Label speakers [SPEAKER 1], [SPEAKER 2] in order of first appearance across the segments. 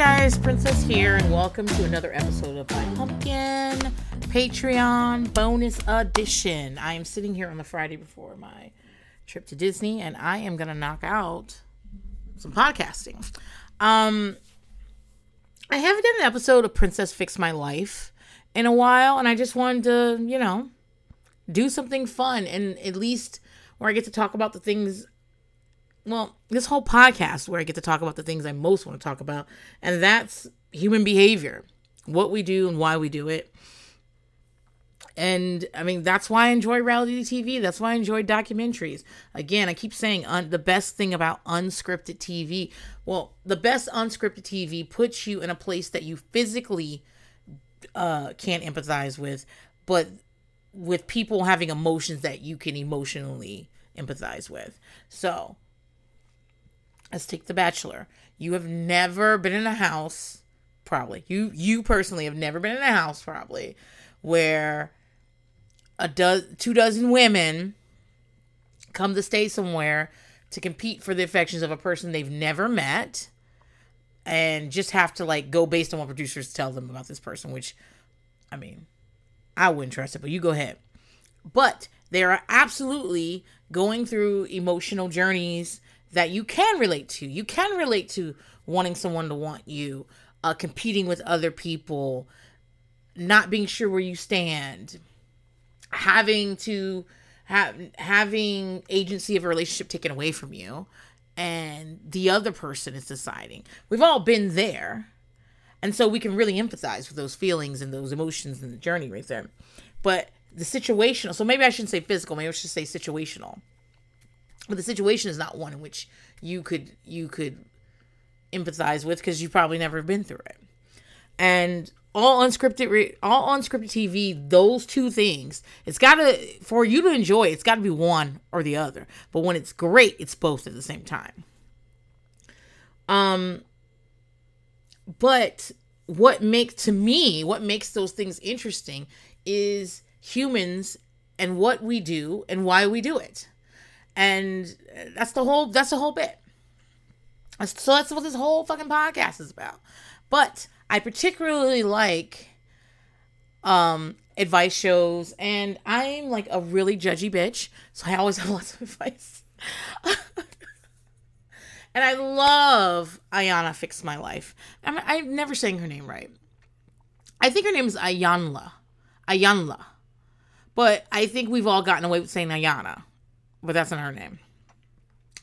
[SPEAKER 1] guys, Princess here, and welcome to another episode of my Pumpkin Patreon bonus edition. I am sitting here on the Friday before my trip to Disney, and I am gonna knock out some podcasting. Um, I haven't done an episode of Princess Fix My Life in a while, and I just wanted to, you know, do something fun and at least where I get to talk about the things well, this whole podcast where I get to talk about the things I most want to talk about, and that's human behavior, what we do and why we do it. And I mean, that's why I enjoy reality TV. That's why I enjoy documentaries. Again, I keep saying un- the best thing about unscripted TV. Well, the best unscripted TV puts you in a place that you physically uh, can't empathize with, but with people having emotions that you can emotionally empathize with. So, let's take The Bachelor. You have never been in a house, probably. You you personally have never been in a house, probably, where a do- two dozen women come to stay somewhere to compete for the affections of a person they've never met and just have to like go based on what producers tell them about this person which i mean i wouldn't trust it but you go ahead but they are absolutely going through emotional journeys that you can relate to. You can relate to wanting someone to want you, uh, competing with other people, not being sure where you stand, having to have having agency of a relationship taken away from you, and the other person is deciding. We've all been there. And so we can really empathize with those feelings and those emotions in the journey right there. But the situational, so maybe I shouldn't say physical, maybe I should say situational but the situation is not one in which you could you could empathize with because you've probably never been through it. And all unscripted all unscripted tv those two things it's gotta for you to enjoy it's gotta be one or the other. But when it's great it's both at the same time. Um but what makes to me what makes those things interesting is humans and what we do and why we do it and that's the whole that's the whole bit. So that's what this whole fucking podcast is about. But i particularly like um advice shows and i'm like a really judgy bitch so i always have lots of advice. And i love ayana fix my life. I'm, i'm never saying her name right. I think her name is Iyanla. Iyanla. But i think we've all gotten away with saying ayana but that's not her name.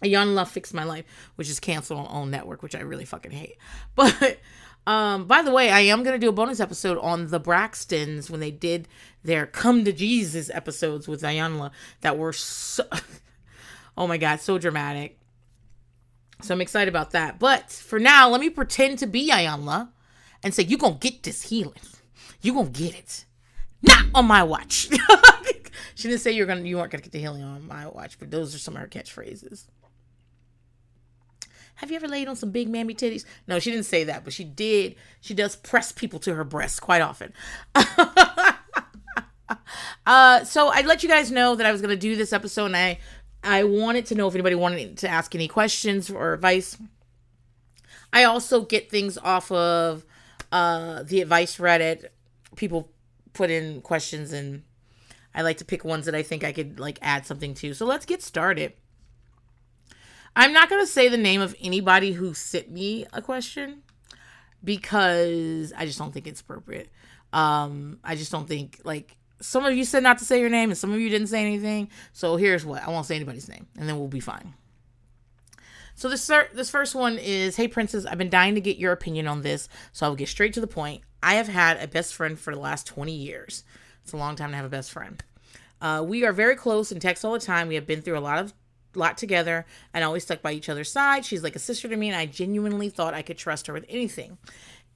[SPEAKER 1] Iyanla Fixed My Life, which is canceled on OWN network, which I really fucking hate. But um, by the way, I am gonna do a bonus episode on the Braxtons when they did their Come to Jesus episodes with Iyanla that were so oh my god, so dramatic. So I'm excited about that. But for now, let me pretend to be Iyanla and say, you gonna get this healing. You gonna get it. Not on my watch. she didn't say you're gonna you weren't gonna get the healing on my watch, but those are some of her catchphrases. Have you ever laid on some big mammy titties? No, she didn't say that, but she did. She does press people to her breasts quite often. uh, so I'd let you guys know that I was gonna do this episode, and I I wanted to know if anybody wanted to ask any questions or advice. I also get things off of uh, the advice Reddit. People put in questions and I like to pick ones that I think I could like add something to. So let's get started. I'm not going to say the name of anybody who sent me a question because I just don't think it's appropriate. Um, I just don't think like some of you said not to say your name and some of you didn't say anything. So here's what I won't say anybody's name and then we'll be fine. So this this first one is, "Hey Princess, I've been dying to get your opinion on this, so I'll get straight to the point. I have had a best friend for the last 20 years. It's a long time to have a best friend. Uh, we are very close and text all the time. We have been through a lot of lot together and always stuck by each other's side. She's like a sister to me, and I genuinely thought I could trust her with anything.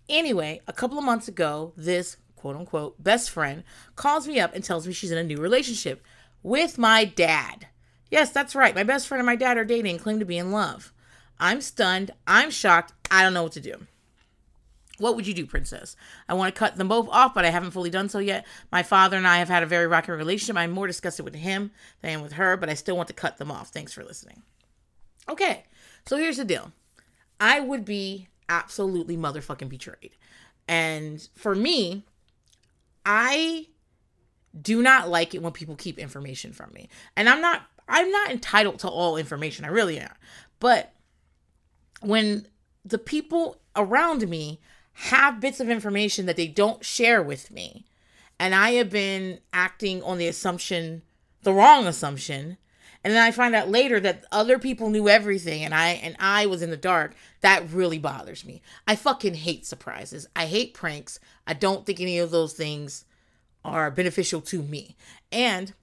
[SPEAKER 1] Anyway, a couple of months ago, this quote unquote best friend calls me up and tells me she's in a new relationship with my dad. Yes, that's right. My best friend and my dad are dating and claim to be in love. I'm stunned. I'm shocked. I don't know what to do. What would you do, princess? I want to cut them both off, but I haven't fully done so yet. My father and I have had a very rocky relationship. I'm more disgusted with him than with her, but I still want to cut them off. Thanks for listening. Okay, so here's the deal I would be absolutely motherfucking betrayed. And for me, I do not like it when people keep information from me. And I'm not I'm not entitled to all information. I really am. But when the people around me have bits of information that they don't share with me, and I have been acting on the assumption, the wrong assumption, and then I find out later that other people knew everything and I and I was in the dark, that really bothers me. I fucking hate surprises. I hate pranks. I don't think any of those things are beneficial to me. And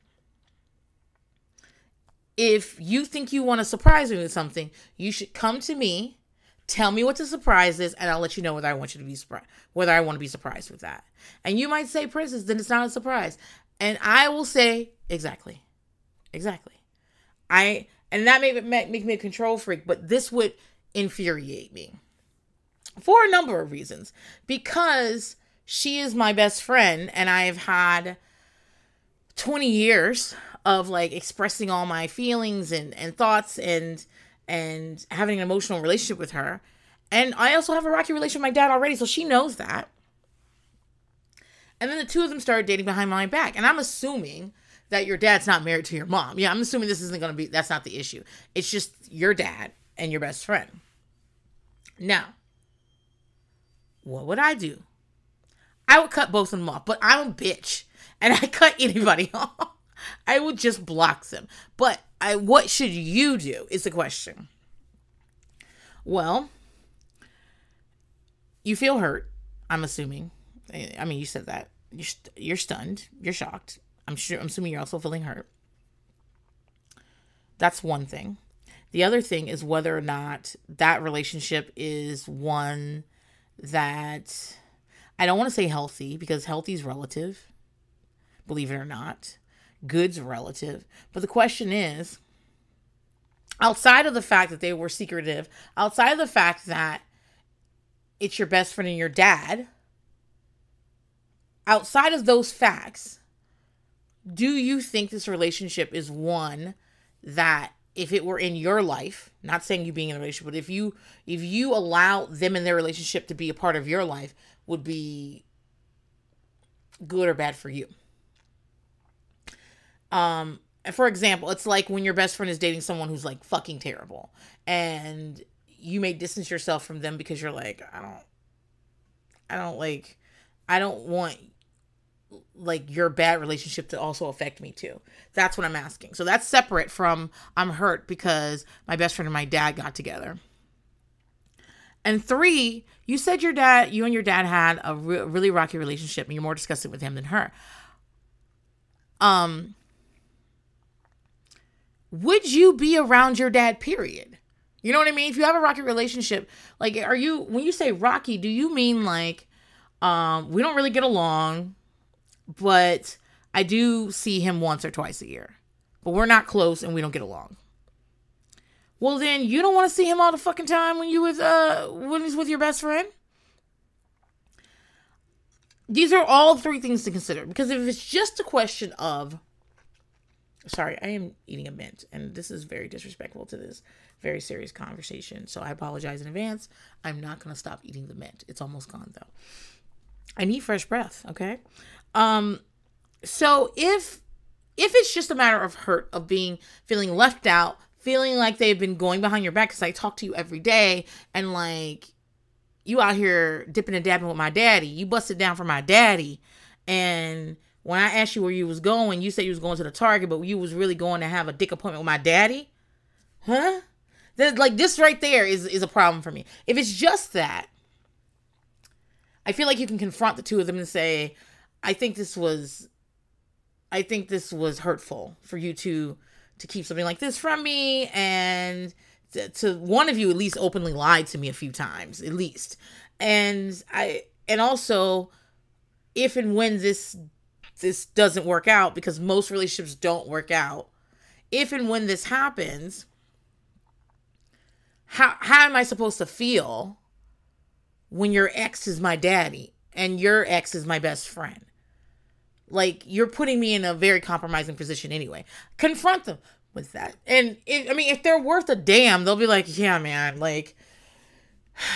[SPEAKER 1] if you think you want to surprise me with something, you should come to me, tell me what the surprise is, and I'll let you know whether I want you to be surprised, whether I want to be surprised with that. And you might say, Princess, then it's not a surprise. And I will say, exactly. Exactly. I and that may make, me a control freak, but this would infuriate me for a number of reasons. Because she is my best friend, and I've had 20 years of like expressing all my feelings and and thoughts and and having an emotional relationship with her. And I also have a rocky relationship with my dad already, so she knows that. And then the two of them started dating behind my back. And I'm assuming that your dad's not married to your mom. Yeah, I'm assuming this isn't going to be, that's not the issue. It's just your dad and your best friend. Now, what would I do? I would cut both of them off, but I'm a bitch and I cut anybody off. I would just block them. But I what should you do is the question. Well, you feel hurt, I'm assuming. I mean, you said that. You're, st- you're stunned. You're shocked. I'm sure, I'm assuming you're also feeling hurt. That's one thing. The other thing is whether or not that relationship is one that I don't want to say healthy because healthy is relative, believe it or not good's relative. But the question is outside of the fact that they were secretive, outside of the fact that it's your best friend and your dad, outside of those facts, do you think this relationship is one that if it were in your life, not saying you being in a relationship, but if you if you allow them and their relationship to be a part of your life, would be good or bad for you? Um, for example, it's like when your best friend is dating someone who's like fucking terrible and you may distance yourself from them because you're like, I don't, I don't like, I don't want like your bad relationship to also affect me too. That's what I'm asking. So that's separate from I'm hurt because my best friend and my dad got together. And three, you said your dad, you and your dad had a re- really rocky relationship and you're more disgusted with him than her. Um, would you be around your dad, period? You know what I mean? If you have a rocky relationship, like are you when you say rocky, do you mean like um we don't really get along, but I do see him once or twice a year. But we're not close and we don't get along. Well then you don't want to see him all the fucking time when you with uh when he's with your best friend? These are all three things to consider because if it's just a question of sorry, I am eating a mint, and this is very disrespectful to this very serious conversation. So I apologize in advance. I'm not gonna stop eating the mint. It's almost gone though. I need fresh breath, okay? Um, so if if it's just a matter of hurt, of being feeling left out, feeling like they've been going behind your back, because I talk to you every day, and like you out here dipping and dabbing with my daddy, you busted down for my daddy, and when I asked you where you was going, you said you was going to the Target, but you was really going to have a dick appointment with my daddy? Huh? That, like this right there is is a problem for me. If it's just that, I feel like you can confront the two of them and say, I think this was I think this was hurtful for you to to keep something like this from me and to, to one of you at least openly lied to me a few times at least. And I and also if and when this this doesn't work out because most relationships don't work out. If and when this happens, how how am I supposed to feel when your ex is my daddy and your ex is my best friend? Like you're putting me in a very compromising position anyway. Confront them with that. And it, I mean, if they're worth a damn, they'll be like, "Yeah, man, like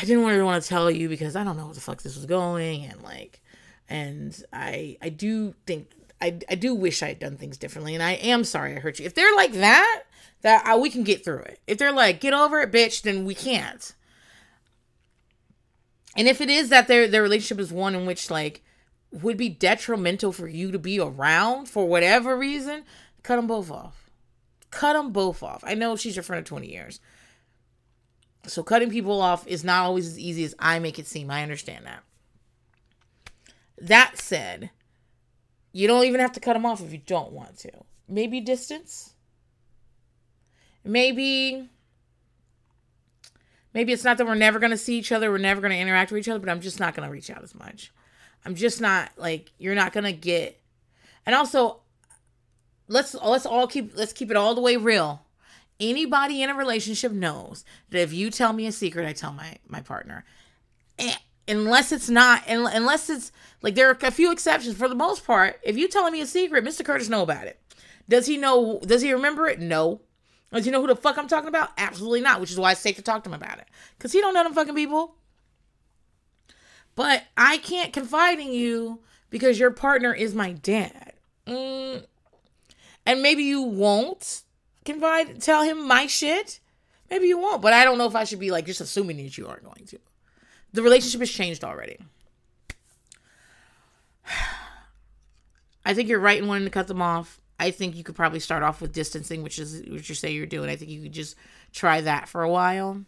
[SPEAKER 1] I didn't really want to tell you because I don't know what the fuck this was going and like and I I do think I, I do wish I had done things differently and I am sorry I hurt you. If they're like that, that I, we can get through it. If they're like get over it, bitch, then we can't. And if it is that their their relationship is one in which like would be detrimental for you to be around for whatever reason, cut them both off. Cut them both off. I know she's your friend of 20 years. So cutting people off is not always as easy as I make it seem. I understand that. That said, you don't even have to cut them off if you don't want to. Maybe distance. Maybe maybe it's not that we're never going to see each other, we're never going to interact with each other, but I'm just not going to reach out as much. I'm just not like you're not going to get And also let's let's all keep let's keep it all the way real anybody in a relationship knows that if you tell me a secret, I tell my my partner. And unless it's not unless it's like there are a few exceptions. For the most part if you telling me a secret mr curtis know about it. Does he know does he remember it? No. Does he know who the fuck i'm talking about? Absolutely not which is why it's safe to talk to him about it. Because he don't know them fucking people. But i can't confide in you because your partner is my dad. Mm. and maybe you won't confide, tell him my shit. Maybe you won't, but I don't know if I should be like just assuming that you aren't going to. The relationship has changed already. I think you're right in wanting to cut them off. I think you could probably start off with distancing, which is what you say you're doing. I think you could just try that for a while.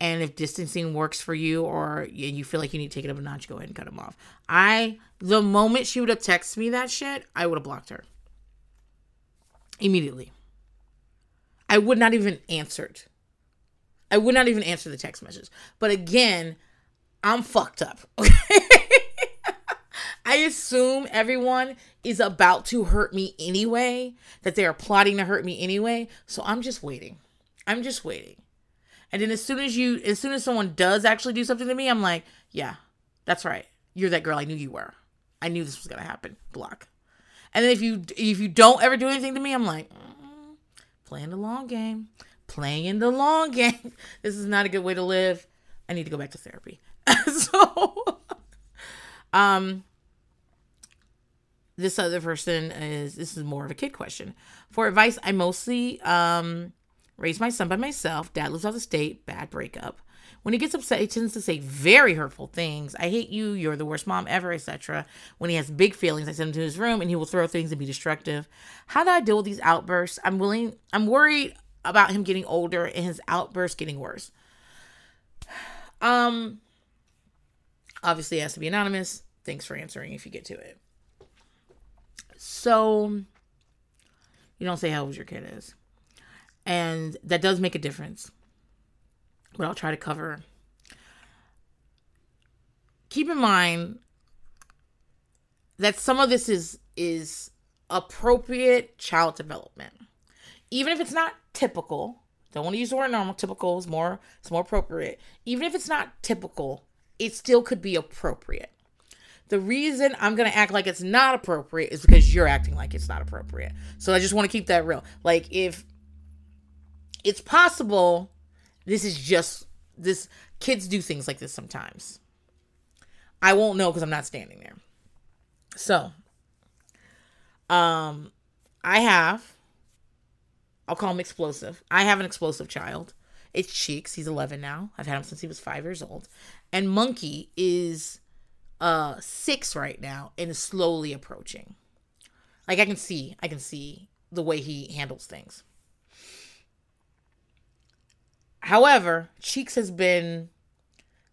[SPEAKER 1] And if distancing works for you or you feel like you need to take it up a notch, go ahead and cut them off. I, the moment she would have texted me that shit, I would have blocked her immediately. I would not even answered. I would not even answer the text message. But again, I'm fucked up. I assume everyone is about to hurt me anyway, that they are plotting to hurt me anyway. So I'm just waiting. I'm just waiting. And then as soon as you as soon as someone does actually do something to me, I'm like, yeah, that's right. You're that girl I knew you were. I knew this was gonna happen. Block. And then if you if you don't ever do anything to me, I'm like, mm, playing the long game, playing the long game. This is not a good way to live. I need to go back to therapy. so, um, this other person is this is more of a kid question. For advice, I mostly um raised my son by myself. Dad lives out of state. Bad breakup. When he gets upset, he tends to say very hurtful things. I hate you, you're the worst mom ever, etc. When he has big feelings, I send him to his room and he will throw things and be destructive. How do I deal with these outbursts? I'm willing I'm worried about him getting older and his outbursts getting worse. Um obviously it has to be anonymous. Thanks for answering if you get to it. So you don't say how old your kid is. And that does make a difference but I'll try to cover. Keep in mind that some of this is is appropriate child development. Even if it's not typical, don't want to use the word normal, typical is more it's more appropriate. Even if it's not typical, it still could be appropriate. The reason I'm to act like it's not appropriate is because you're acting like it's not appropriate. So I just want to keep that real. Like if it's possible this is just this kids do things like this sometimes. I won't know because I'm not standing there. So, um, I have, I'll call him explosive. I have an explosive child. It's Cheeks. He's 11 now. I've had him since he was five years old. And Monkey is uh six right now and is slowly approaching. Like I can see, I can see the way he handles things. However, Cheeks has been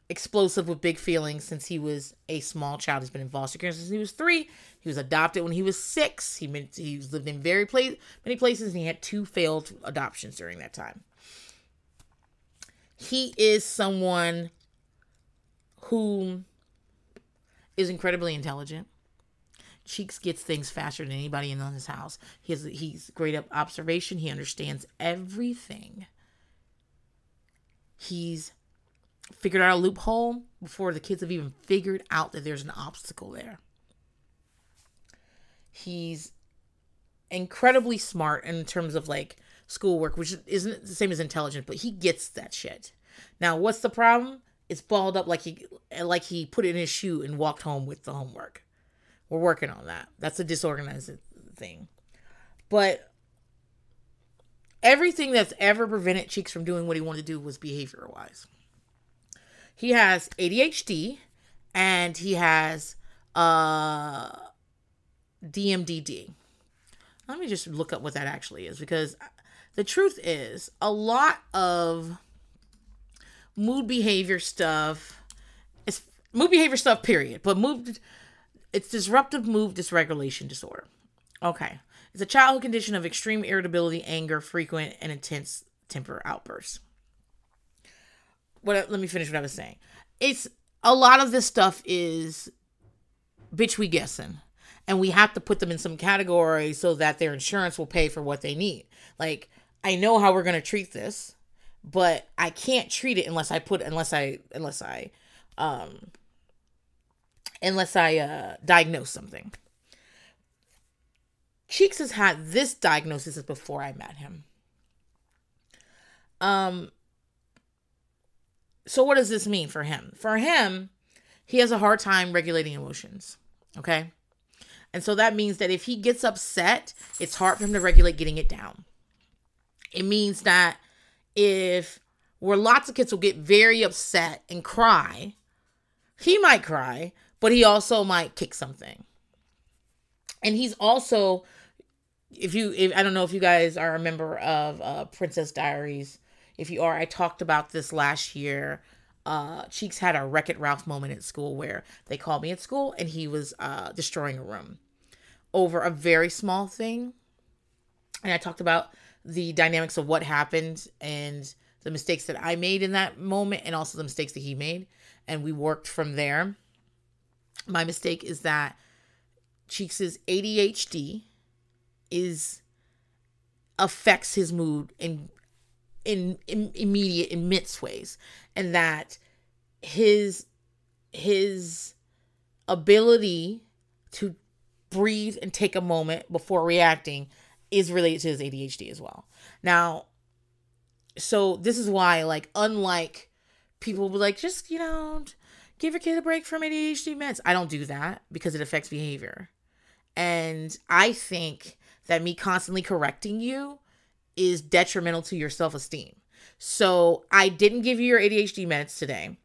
[SPEAKER 1] explosive with big feelings since he was a small child. He's been in foster care since he was three. He was adopted when he was six. He meant lived in very place many places, and he had two failed adoptions during that time. He is someone who is incredibly intelligent. Cheeks gets things faster than anybody in his house. He's great at observation. He understands everything he's figured out a loophole before the kids have even figured out that there's an obstacle there. He's incredibly smart in terms of like schoolwork, which isn't the same as intelligent, but he gets that shit. Now, what's the problem? It's balled up like he like he put it in his shoe and walked home with the homework. We're working on that. That's a disorganized thing. But everything that's ever prevented Cheeks from doing what he wanted to do was behavior wise. He has ADHD and he has uh DMDD. Let me just look up what that actually is because the truth is a lot of mood behavior stuff it's mood behavior stuff period but mood it's disruptive mood dysregulation disorder. Okay. It's a childhood condition of extreme irritability anger frequent and intense temper outbursts. What let me finish what i was saying. It's a lot of this stuff is bitch we guessing and we have to put them in some category so that their insurance will pay for what they need. Like i know how we're going to treat this but i can't treat it unless i put unless i unless i um unless i uh diagnose something. Cheeks has had this diagnosis before i met him. Um so what does this mean for him? For him he has a hard time regulating emotions okay and so that means that if he gets upset it's hard for him to regulate getting it down it means that if where lots of kids will get very upset and cry, he might cry, but he also might kick something. And he's also if you if I don't know if you guys are a member of uh Princess Diaries. If you are, I talked about this last year. Uh Cheeks had a Wreck It Ralph moment at school where they called me at school and he was uh destroying a room over a very small thing. And I talked about the dynamics of what happened and the mistakes that I made in that moment and also the mistakes that he made. And we worked from there. My mistake is that Cheeks's ADHD is affects his mood in, in in immediate immense ways and that his his ability to breathe and take a moment before reacting is related to his ADHD as well. Now, so this is why, like, unlike people be like, just, you know, give your kid a break from ADHD meds. I don't do that because it affects behavior. And I think that me constantly correcting you is detrimental to your self esteem. So I didn't give you your ADHD meds today.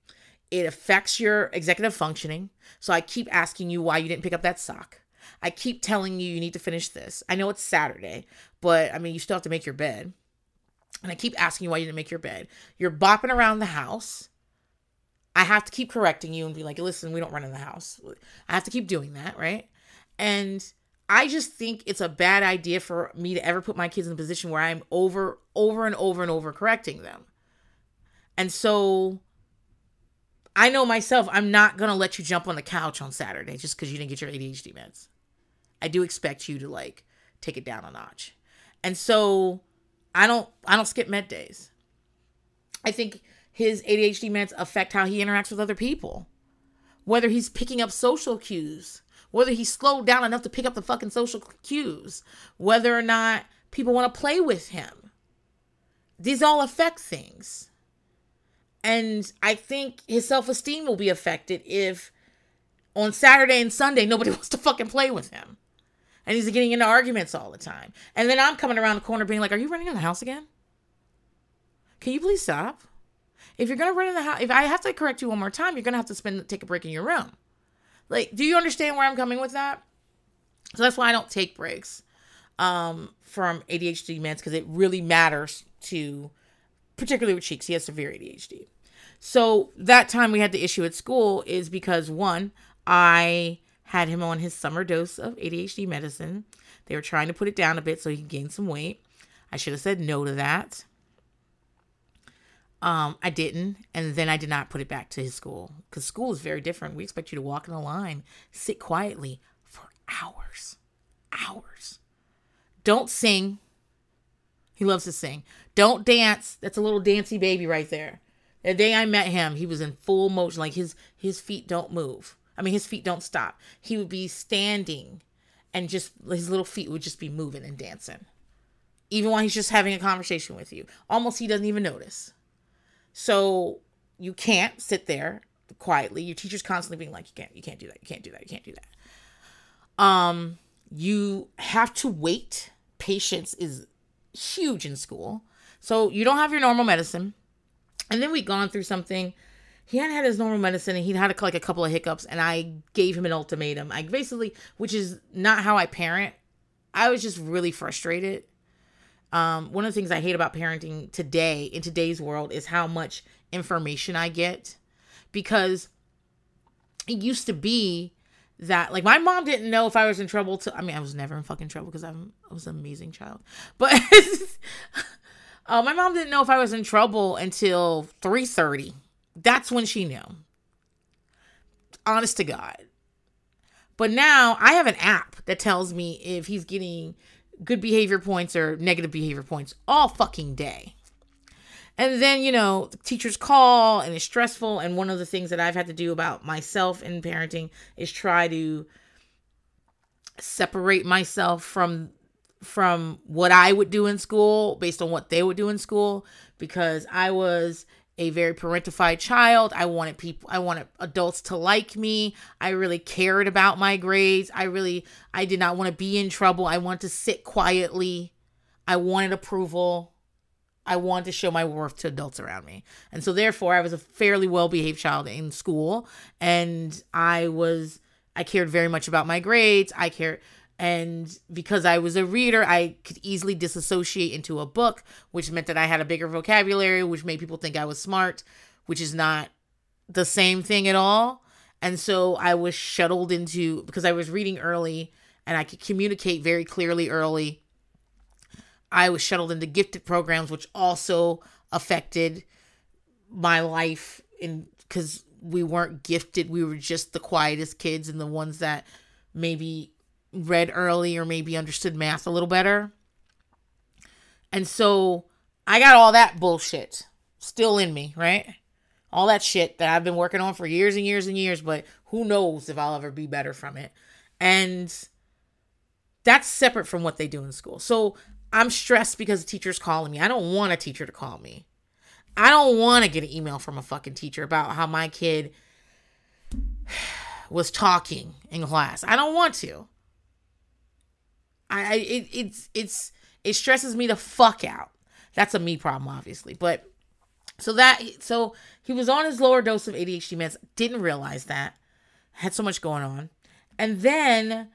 [SPEAKER 1] It affects your executive functioning. So I keep asking you why you didn't pick up that sock. I keep telling you you need to finish this. I know it's Saturday, but I mean, you still have to make your bed. And I keep asking you why you didn't make your bed. You're bopping around the house. I have to keep correcting you and be like, listen, we don't run in the house. I have to keep doing that, right? And I just think it's a bad idea for me to ever put my kids in a position where I'm over, over and over and over correcting them. And so I know myself, I'm not going to let you jump on the couch on Saturday just because you didn't get your ADHD meds. I do expect you to like take it down a notch. And so I don't I don't skip med days. I think his ADHD meds affect how he interacts with other people. Whether he's picking up social cues, whether he's slowed down enough to pick up the fucking social cues, whether or not people want to play with him. These all affect things. And I think his self esteem will be affected if on Saturday and Sunday nobody wants to fucking play with him and he's getting into arguments all the time. And then I'm coming around the corner being like, Are you running in the house again? Can you please stop? If you're gonna run in the house, if I have to correct you one more time, you're gonna have to spend take a break in your room. Like, do you understand where I'm coming with that? So that's why I don't take breaks um, from ADHD meds because it really matters to, particularly with Cheeks. He has severe ADHD. So that time we had the issue at school is because one, I had him on his summer dose of ADHD medicine. They were trying to put it down a bit so he could gain some weight. I should have said no to that. Um, I didn't, and then I did not put it back to his school because school is very different. We expect you to walk in a line, sit quietly for hours, hours. Don't sing. He loves to sing. Don't dance. That's a little dancey baby right there. The day I met him, he was in full motion, like his his feet don't move. I mean, his feet don't stop. He would be standing and just his little feet would just be moving and dancing. Even while he's just having a conversation with you. Almost he doesn't even notice. So you can't sit there quietly. Your teacher's constantly being like, you can't, you can't do that, you can't do that, you can't do that. Um, you have to wait. Patience is huge in school. So you don't have your normal medicine. And then we'd gone through something. He hadn't had his normal medicine and he'd had like a couple of hiccups and I gave him an ultimatum. I basically, which is not how I parent. I was just really frustrated. Um, one of the things I hate about parenting today in today's world is how much information I get because it used to be that like my mom didn't know if I was in trouble to I mean I was never in fucking trouble because I'm I was an amazing child. But uh, my mom didn't know if I was in trouble until 3:30. That's when she knew. Honest to God. But now I have an app that tells me if he's getting good behavior points or negative behavior points all fucking day. And then, you know, teachers call and it's stressful. And one of the things that I've had to do about myself in parenting is try to separate myself from from what I would do in school based on what they would do in school because I was a very parentified child. I wanted people I wanted adults to like me. I really cared about my grades. I really I did not want to be in trouble. I wanted to sit quietly. I wanted approval. I wanted to show my worth to adults around me. And so therefore I was a fairly well-behaved child in school and I was I cared very much about my grades. I cared and because I was a reader, I could easily disassociate into a book, which meant that I had a bigger vocabulary, which made people think I was smart, which is not the same thing at all. And so I was shuttled into because I was reading early and I could communicate very clearly early I was shuttled into gifted programs, which also affected my life in because we weren't gifted. We were just the quietest kids and the ones that maybe read early or maybe understood math a little better. And so I got all that bullshit still in me, right? All that shit that I've been working on for years and years and years, but who knows if I'll ever be better from it. And that's separate from what they do in school. So I'm stressed because the teacher's calling me. I don't want a teacher to call me. I don't want to get an email from a fucking teacher about how my kid was talking in class. I don't want to. I it, it's it's it stresses me the fuck out. That's a me problem, obviously. But so that so he was on his lower dose of ADHD meds. Didn't realize that. Had so much going on, and then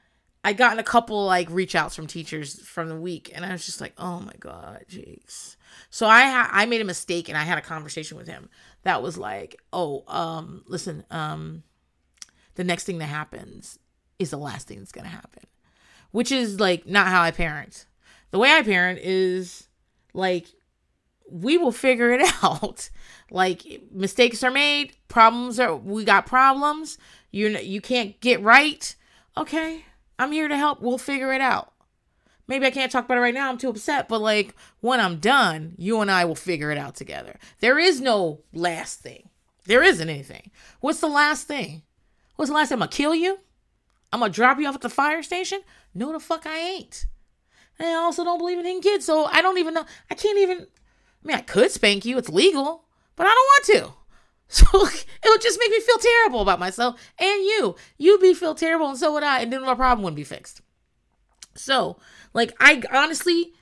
[SPEAKER 1] I gotten a couple like reach outs from teachers from the week, and I was just like, oh my god, jeez. So I ha- I made a mistake, and I had a conversation with him that was like, oh, um, listen, um, the next thing that happens is the last thing that's gonna happen, which is like not how I parent. The way I parent is like we will figure it out. like mistakes are made, problems are we got problems. You you can't get right. Okay, I'm here to help. We'll figure it out. Maybe I can't talk about it right now. I'm too upset. But like when I'm done, you and I will figure it out together. There is no last thing. There isn't anything. What's the last thing? What's the last thing? I'm gonna kill you? I'm gonna drop you off at the fire station? No, the fuck I ain't. And I also don't believe in hitting kids, so I don't even know. I can't even. I mean, I could spank you. It's legal, but I don't want to. So it would just make me feel terrible about myself and you. You'd be feel terrible and so would I, and then my problem wouldn't be fixed. So, like, I honestly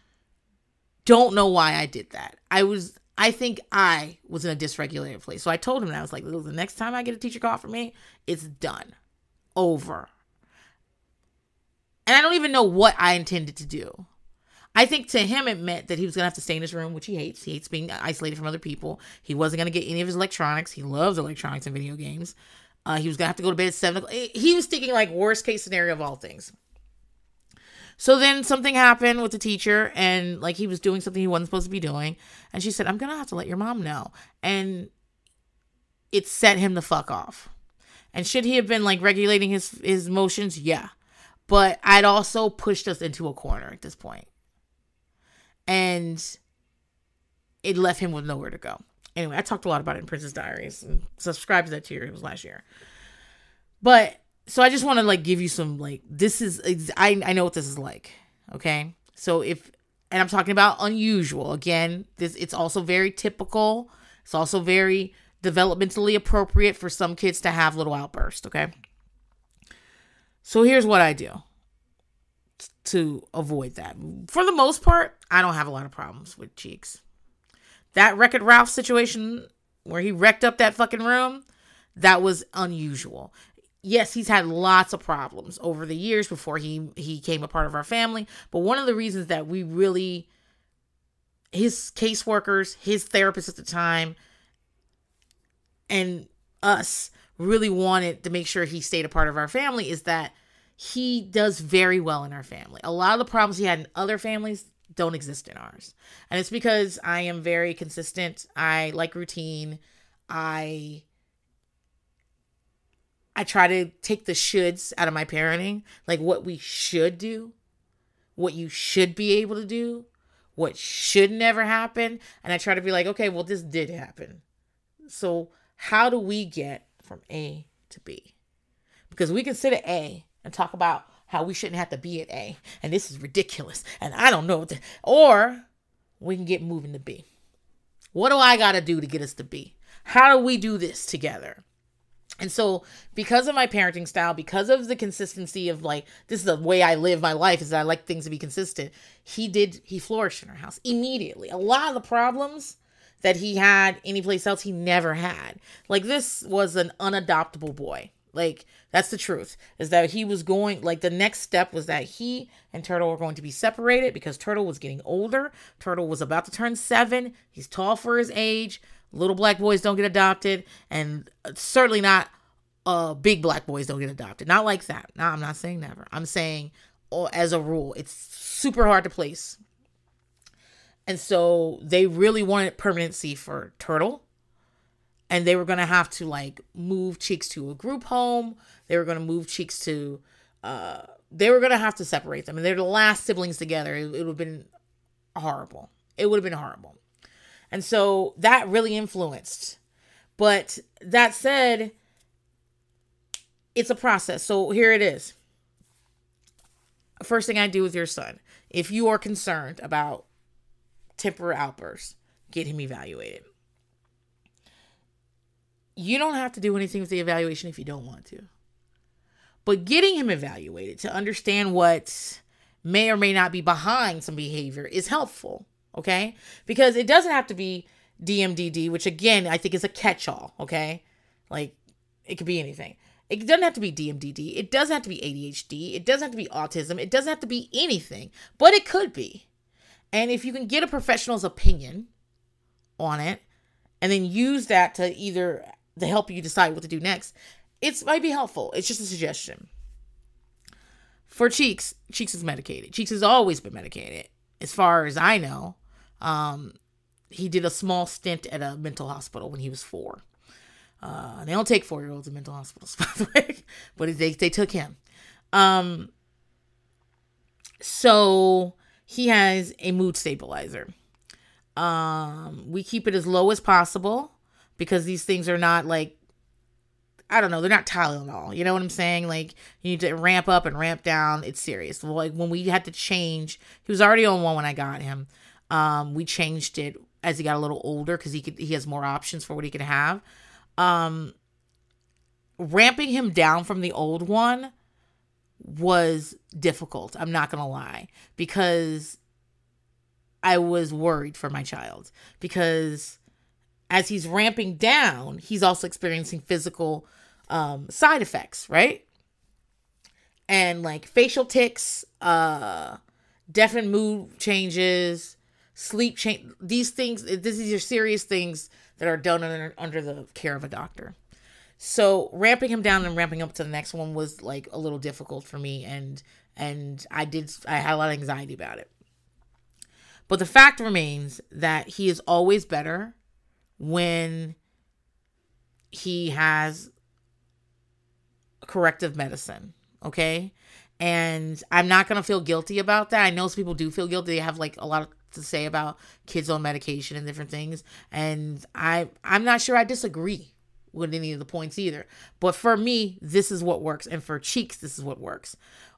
[SPEAKER 1] don't know why I did that. I was, I think I was in a dysregulated place. So I told him that I was like, the next time I get a teacher call for me, it's done, over. And I don't even know what I intended to do. I think to him it meant that he was gonna have to stay in his room, which he hates. He hates being isolated from other people. He wasn't gonna get any of his electronics. He loves electronics and video games. Uh, he was gonna have to go to bed at seven o'clock. He was thinking like worst case scenario of all things. So then something happened with the teacher, and like he was doing something he wasn't supposed to be doing, and she said, "I'm gonna have to let your mom know," and it set him the fuck off. And should he have been like regulating his his emotions? Yeah, but I'd also pushed us into a corner at this point and it left him with nowhere to go. Anyway, I talked a lot about it in Princess Diaries. And subscribe to that tier. It was last year. But so I just want to like give you some like this is I I know what this is like. Okay, so if and I'm talking about unusual again. This it's also very typical It's also very developmentally appropriate for some kids to have little outbursts, okay? So here's what I do to avoid that. For the most part, I don't have a lot of problems with cheeks. That Wreck-It Ralph situation where he wrecked up that fucking room, that was unusual. Yes, he's had lots of problems over the years before he he came a part of our family, but one of the reasons that we really his caseworkers, his therapist at the time, and us really wanted to make sure he stayed a part of our family is that he does very well in our family. A lot of the problems he had in other families don't exist in ours. And it's because I am very consistent. I like routine. I I try to take the shoulds out of my parenting, like what we should do, what you should be able to do, what should never happen, and I try to be like, okay, well this did happen. So, how do we get from A to B? Because we can sit at A and talk about how we shouldn't have to be at A and this is ridiculous and I don't know. what To, or we can get moving to B. What do I got to do to get us to B? How do we do this together? And so, because of my parenting style, because of the consistency of like, this is the way I live my life, is that I like things to be consistent. He did, he flourished in our house immediately. A lot of the problems that he had anyplace else, he never had. Like, this was an unadoptable boy. Like that's the truth. Is that he was going like the next step was that he and Turtle were going to be separated because Turtle was getting older. Turtle was about to turn 7. He's tall for his age. Little black boys don't get adopted and certainly not uh big black boys don't get adopted. Not like that. No, I'm not saying never. I'm saying oh, as a rule, it's super hard to place. And so they really wanted permanency for Turtle. And they were going to have to like move cheeks to a group home. They were going to move cheeks to uh they were going to have to separate them. And they're the last siblings together. It, it would have been horrible. It would have been horrible. And so that really influenced. But that said it's a process. So here it is. First thing i do with your son if you are concerned about temper outbursts get him evaluated you don't have to do anything with the evaluation if you don't want to. But getting him evaluated to understand what may or may not be behind some behavior is helpful, okay? Because it doesn't have to be DMDD, which again, I think is a catch all, okay? Like it could be anything. It doesn't have to be DMDD. It doesn't have to be ADHD. It doesn't have to be autism. It doesn't have to be anything, but it could be. And if you can get a professional's opinion on it and then use that to either to help you decide what to do next. It might be helpful. It's just a suggestion. For Cheeks, Cheeks is medicated. Cheeks has always been medicated, as far as I know. Um, he did a small stint at a mental hospital when he was four. Uh, they don't take four year olds in mental hospitals, by the way, but they, they took him. Um, so he has a mood stabilizer. Um, we keep it as low as possible because these things are not like I don't know, they're not Tylenol. You know what I'm saying? Like you need to ramp up and ramp down. It's serious. Like when we had to change, he was already on one when I got him. Um, we changed it as he got a little older because he could he has more options for what he could have. Um, ramping him down from the old one was difficult. I'm not gonna lie because I was worried for my child because as he's ramping down, he's also experiencing physical um, side effects, right? And like facial tics, uh, definite mood changes, sleep change. These things, these are serious things that are done under, under the care of a doctor. So ramping him down and ramping up to the next one was like a little difficult for me, and and I did I had a lot of anxiety about it. But the fact remains that he is always better when he has corrective medicine. Okay. And I'm not going to feel guilty about that. I know some people do feel guilty. They have like a lot to say about kids on medication and different things. And I, I'm not sure I disagree with any of the points either. But for me, this is what works. And for Cheeks, this is what works.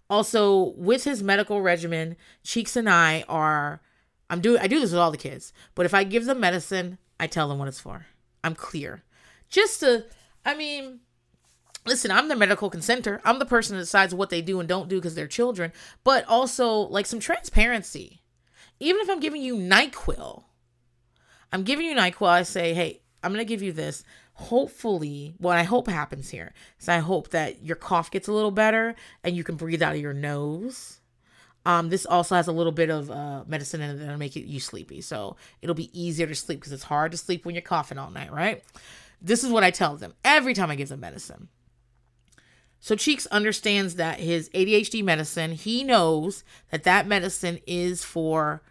[SPEAKER 1] Also, with his medical regimen, Cheeks and I are I'm doing I do this with all the kids. But if I give them medicine, I tell them what it's for. I'm clear. Just to, I mean, listen, I'm the medical consenter. I'm the person that decides what they do and don't do because they're children, but also like some transparency. Even if I'm giving you NyQuil, I'm giving you NyQuil, I say, hey, I'm to give you this. Hopefully, what I hope happens here is I hope that your cough gets a little better and you can breathe out of your nose. Um, this also has a little bit of uh, medicine in it that'll make it you sleepy. So it'll be easier to sleep because it's hard to sleep when you're coughing all night, right? This is what I tell them every time I give them medicine. So Cheeks understands that his ADHD medicine, he knows that that medicine is for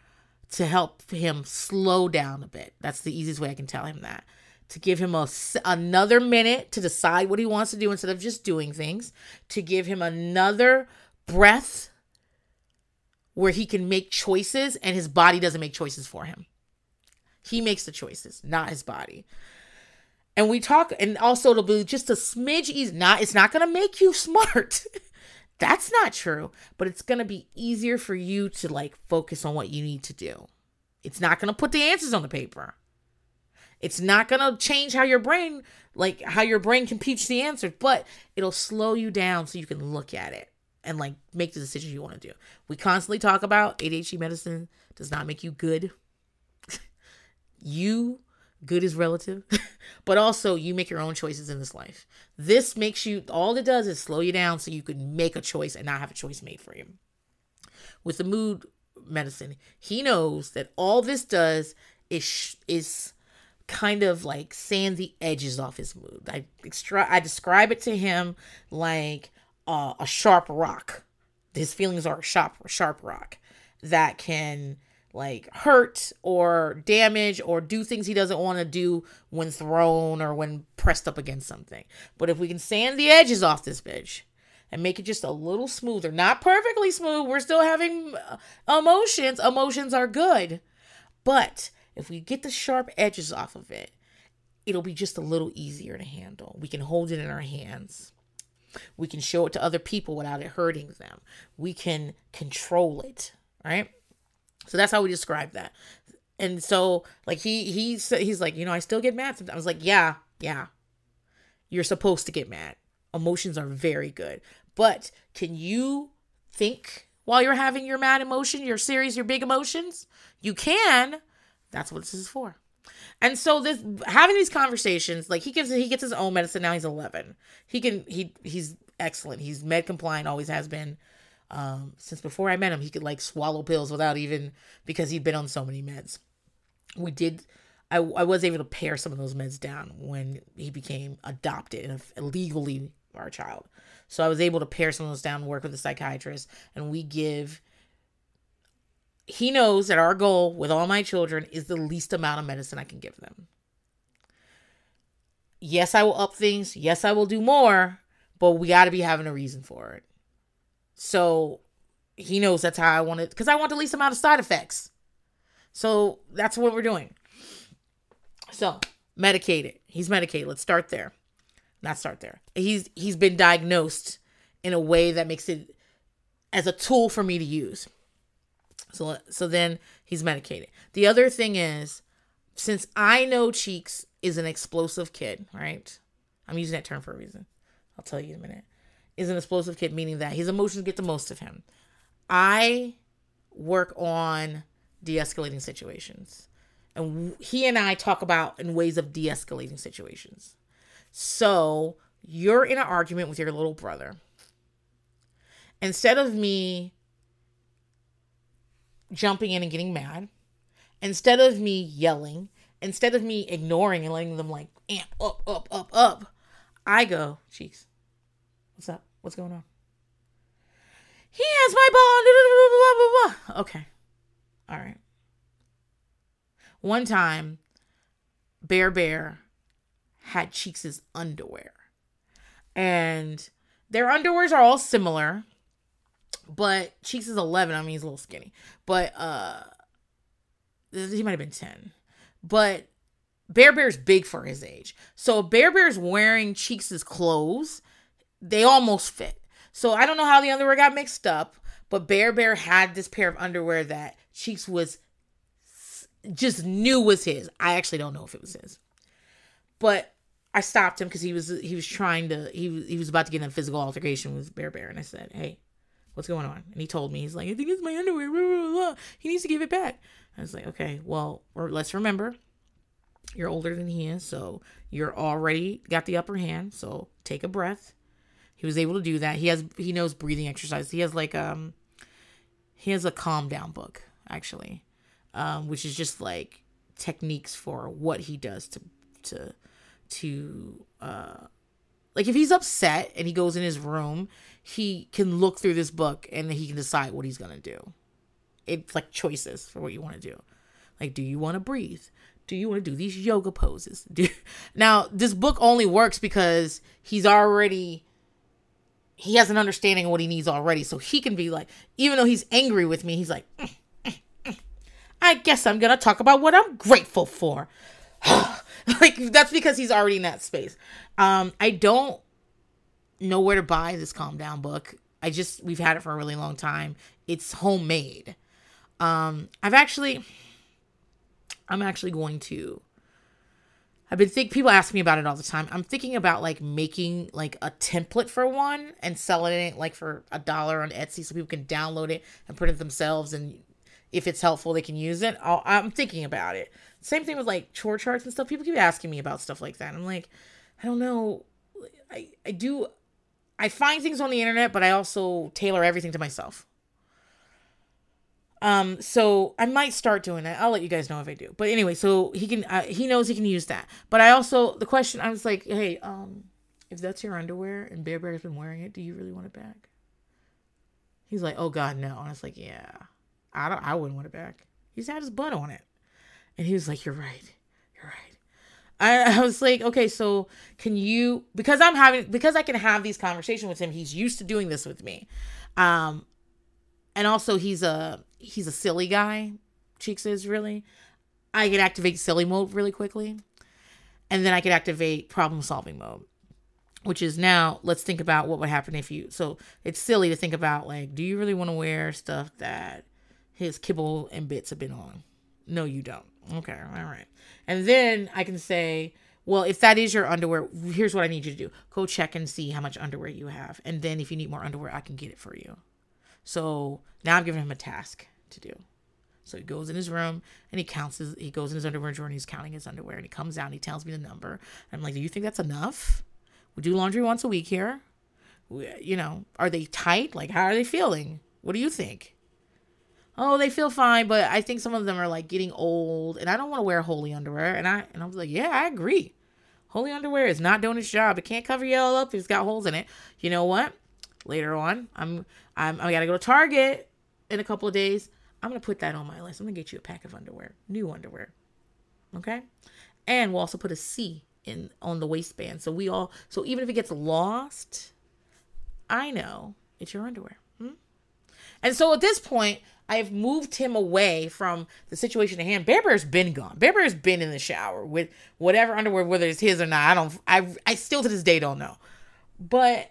[SPEAKER 1] to help him slow down a bit. That's the easiest way I can tell him that. To give him a, another minute to decide what he wants to do instead of just doing things, to give him another breath where he can make choices and his body doesn't make choices for him. He makes the choices, not his body. And we talk and also it'll be just a smidge easy not it's not going to make you smart. That's not true but it's going to be easier for you to like focus on what you need to do. It's not going to put the answers on the paper it's not going to change how your brain like how your brain computes the answers but it'll slow you down so you can look at it and like make the decisions you want to do we constantly talk about adhd medicine does not make you good you good is relative, but also you make your own choices in this life. This makes you, all it does is slow you down so you can make a choice and not have a choice made for you. With the mood medicine, he knows that all this does is, is kind of like sand the edges off his mood. I, extra- I describe it to him like uh, a sharp rock. His feelings are a sharp, sharp rock that can like hurt or damage or do things he doesn't want to do when thrown or when pressed up against something. But if we can sand the edges off this bitch and make it just a little smoother, not perfectly smooth, we're still having uh, emotions. Emotions are good. But if we get the sharp edges off of it, it'll be just a little easier to handle. We can hold it in our hands. We can show it to other people without it hurting them. We can control it, right? So that's how we describe that. And so like he he's he's like, you know, I still get mad sometimes. I was like, yeah, yeah. You're supposed to get mad. Emotions are very good. But can you think while you're having your mad emotion, your series, your big emotions? You can. That's what this is for. And so this having these conversations, like he gives he gets his own medicine now. He's 11. He can he he's excellent. He's med compliant, always has been. Um, since before I met him, he could like swallow pills without even because he'd been on so many meds. We did, I, I was able to pare some of those meds down when he became adopted and legally our child. So I was able to pare some of those down, work with a psychiatrist, and we give. He knows that our goal with all my children is the least amount of medicine I can give them. Yes, I will up things. Yes, I will do more, but we got to be having a reason for it. So he knows that's how I want it because I want the least amount of side effects. So that's what we're doing. So medicated. He's medicated. Let's start there. Not start there. He's he's been diagnosed in a way that makes it as a tool for me to use. So so then he's medicated. The other thing is since I know Cheeks is an explosive kid, right? I'm using that term for a reason. I'll tell you in a minute is an explosive kid, meaning that his emotions get the most of him. I work on de escalating situations. And he and I talk about in ways of de escalating situations. So you're in an argument with your little brother. Instead of me jumping in and getting mad, instead of me yelling, instead of me ignoring and letting them like amp up, up, up, up, I go, Cheeks, what's up? What's going on? He has my ball. Okay. All right. One time, Bear Bear had Cheeks' underwear. And their underwears are all similar. But Cheeks is 11. I mean, he's a little skinny. But uh he might have been 10. But Bear Bear's big for his age. So Bear Bear's wearing Cheeks's clothes they almost fit. So I don't know how the underwear got mixed up, but Bear Bear had this pair of underwear that Cheeks was just knew was his. I actually don't know if it was his. but I stopped him because he was he was trying to he he was about to get in a physical altercation with Bear Bear, and I said, "Hey, what's going on?" And he told me he's like, "I think it's my underwear. Blah, blah, blah. He needs to give it back." I was like, "Okay, well, or let's remember, you're older than he is, so you're already got the upper hand. So take a breath." He was able to do that. He has he knows breathing exercises. He has like um he has a calm down book actually, um, which is just like techniques for what he does to to to uh like if he's upset and he goes in his room he can look through this book and he can decide what he's gonna do. It's like choices for what you want to do. Like do you want to breathe? Do you want to do these yoga poses? Do now this book only works because he's already he has an understanding of what he needs already. So he can be like even though he's angry with me he's like mm, mm, mm. i guess i'm gonna talk about what i'm grateful for. Like that's because he's already in that space. Um, I don't know where to buy this calm down book. I just we've had it for a really long time. It's homemade. Um, I've actually I'm actually going to I've been think people ask me about it all the time. I'm thinking about like making like a template for one and selling it like for a dollar on Etsy so people can download it and print it themselves and if it's helpful they can use it. i am thinking about it. Same thing with like chore charts and stuff. People keep asking me about stuff like that. I'm like, I don't know. I I do I find things on the internet, but I also tailor everything to myself. Um, so I might start doing that. I'll let you guys know if I do. But anyway, so he can uh, he knows he can use that. But I also the question I was like, hey, um, if that's your underwear and Bear Bear's been wearing it, do you really want it back? He's like, oh God, no. And I was like, yeah, I don't. I wouldn't want it back. He's had his butt on it. And he was like, You're right. You're right. I, I was like, okay, so can you because I'm having because I can have these conversations with him, he's used to doing this with me. Um and also he's a he's a silly guy, Cheeks is really. I can activate silly mode really quickly. And then I can activate problem solving mode. Which is now let's think about what would happen if you so it's silly to think about like, do you really want to wear stuff that his kibble and bits have been on? No, you don't. Okay, all right. And then I can say, well, if that is your underwear, here's what I need you to do. Go check and see how much underwear you have. And then if you need more underwear, I can get it for you. So now I've given him a task to do. So he goes in his room and he counts his, he goes in his underwear drawer and he's counting his underwear and he comes out and he tells me the number. I'm like, do you think that's enough? We do laundry once a week here. We, you know, are they tight? Like, how are they feeling? What do you think? Oh, they feel fine, but I think some of them are like getting old, and I don't want to wear holy underwear. And I and I was like, yeah, I agree. Holy underwear is not doing its job. It can't cover you all up it's got holes in it. You know what? Later on, I'm I'm I gotta go to Target in a couple of days. I'm gonna put that on my list. I'm gonna get you a pack of underwear, new underwear. Okay, and we'll also put a C in on the waistband, so we all so even if it gets lost, I know it's your underwear. Hmm? And so at this point, I've moved him away from the situation at hand. Bear Bear's been gone. Bear Bear's been in the shower with whatever underwear, whether it's his or not. I don't. I I still to this day don't know, but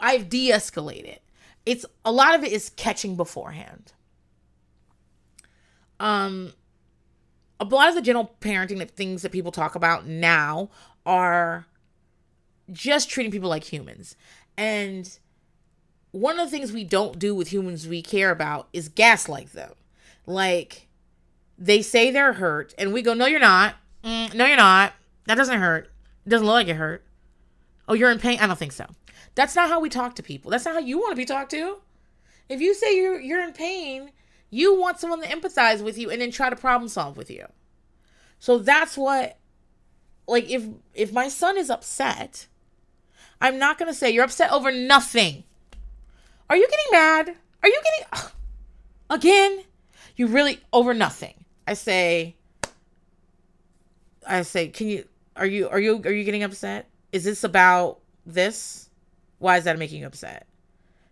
[SPEAKER 1] I've de-escalated. It's a lot of it is catching beforehand. Um, a lot of the general parenting that things that people talk about now are just treating people like humans, and one of the things we don't do with humans we care about is gaslight them. Like they say they're hurt, and we go, "No, you're not. Mm, no, you're not. That doesn't hurt. It doesn't look like it hurt. Oh, you're in pain. I don't think so. That's not how we talk to people. That's not how you want to be talked to. If you say you're you're in pain, you want someone to empathize with you and then try to problem solve with you. So that's what like if if my son is upset, I'm not going to say you're upset over nothing. Are you getting mad? Are you getting ugh, again? You really over nothing. I say I say, "Can you are you are you are you getting upset? Is this about this? Why is that making you upset?"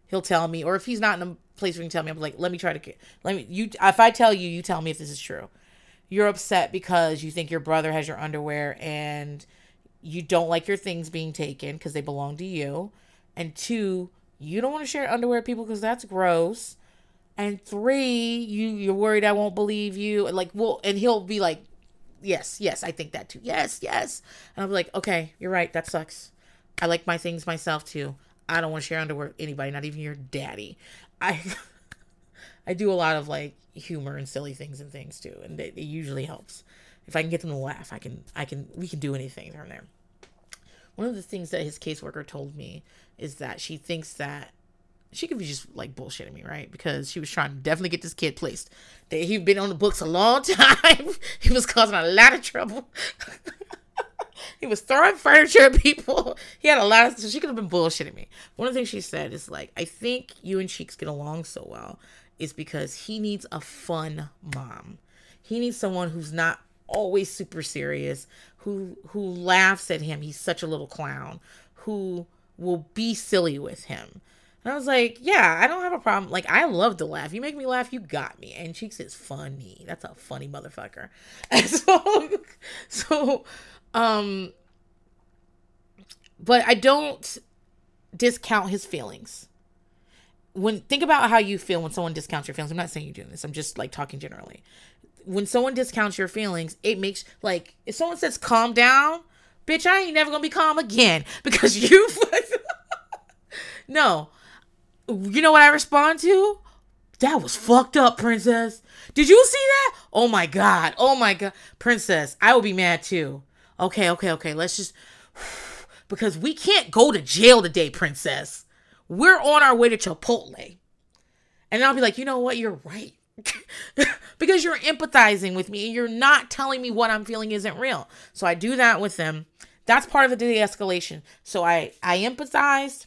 [SPEAKER 1] He'll tell me or if he's not in a place where he can tell me, I'm like, "Let me try to let me you if I tell you, you tell me if this is true." You're upset because you think your brother has your underwear and you don't like your things being taken because they belong to you. And two, you don't want to share underwear people because that's gross. And three, you you're worried I won't believe you. And like, well, and he'll be like yes, yes, I think that too. Yes, yes. And I'm like, okay, you're right. That sucks. I like my things myself too. I don't want to share underwear with anybody, not even your daddy. I I do a lot of like humor and silly things and things too, and it, it usually helps. If I can get them to laugh, I can I can we can do anything from there. One of the things that his caseworker told me is that she thinks that she could be just like bullshitting me, right? Because she was trying to definitely get this kid placed. That he'd been on the books a long time. he was causing a lot of trouble. he was throwing furniture at people. He had a lot of so she could have been bullshitting me. One of the things she said is like, I think you and Cheeks get along so well is because he needs a fun mom. He needs someone who's not always super serious, who who laughs at him. He's such a little clown, who will be silly with him and I was like, yeah, I don't have a problem. Like, I love to laugh. You make me laugh, you got me. And Cheeks is funny. That's a funny motherfucker. And so, so, um, but I don't discount his feelings. When think about how you feel when someone discounts your feelings. I'm not saying you're doing this. I'm just like talking generally. When someone discounts your feelings, it makes like if someone says calm down, bitch, I ain't never gonna be calm again because you. no, you know what I respond to? That was fucked up, princess. Did you see that? Oh my god. Oh my god. Princess, I will be mad too. Okay, okay, okay. Let's just because we can't go to jail today, princess. We're on our way to Chipotle. And I'll be like, you know what? You're right. because you're empathizing with me and you're not telling me what I'm feeling isn't real. So I do that with them. That's part of the de-escalation. So I I empathize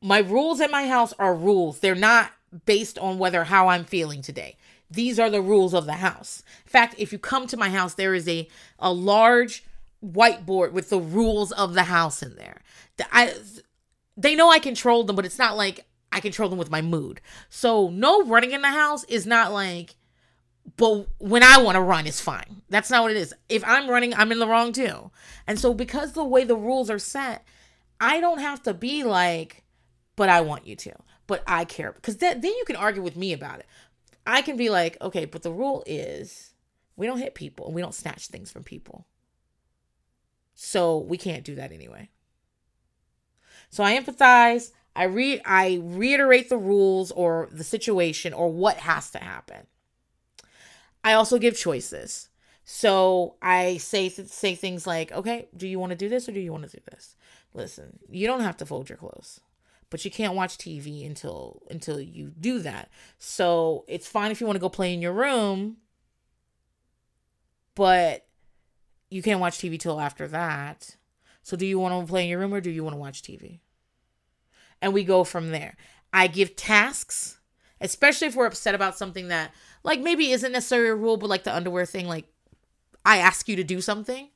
[SPEAKER 1] my rules at my house are rules. They're not based on whether how I'm feeling today. These are the rules of the house. In fact, if you come to my house, there is a a large whiteboard with the rules of the house in there. I they know I control them, but it's not like I control them with my mood. So no running in the house is not like but when I want to run is fine. That's not what it is. If I'm running, I'm in the wrong too. And so because the way the rules are set, I don't have to be like but I want you to. But I care because then then you can argue with me about it. I can be like, okay, but the rule is we don't hit people and we don't snatch things from people. So we can't do that anyway. So I empathize. I re I reiterate the rules or the situation or what has to happen. I also give choices. So I say say things like, "Okay, do you want to do this or do you want to do this?" Listen, you don't have to fold your clothes but you can't watch TV until until you do that. So it's fine if you want to go play in your room, but you can't watch TV till after that. So do you want to play in your room or do you want to watch TV? And we go from there. I give tasks, especially if we're upset about something that like maybe isn't necessarily a rule, but like the underwear thing, like I ask you to do something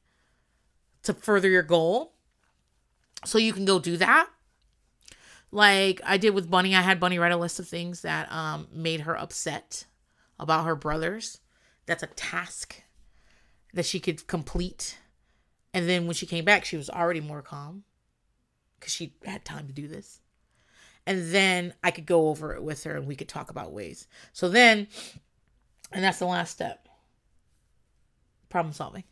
[SPEAKER 1] to further your goal. So you can go do that like I did with Bunny, I had Bunny write a list of things that um, made her upset about her brothers. That's a task that she could complete. And then when she came back, she was already more calm because she had time to do this. And then I could go over it with her and we could talk about ways. So then, and that's the last step problem solving.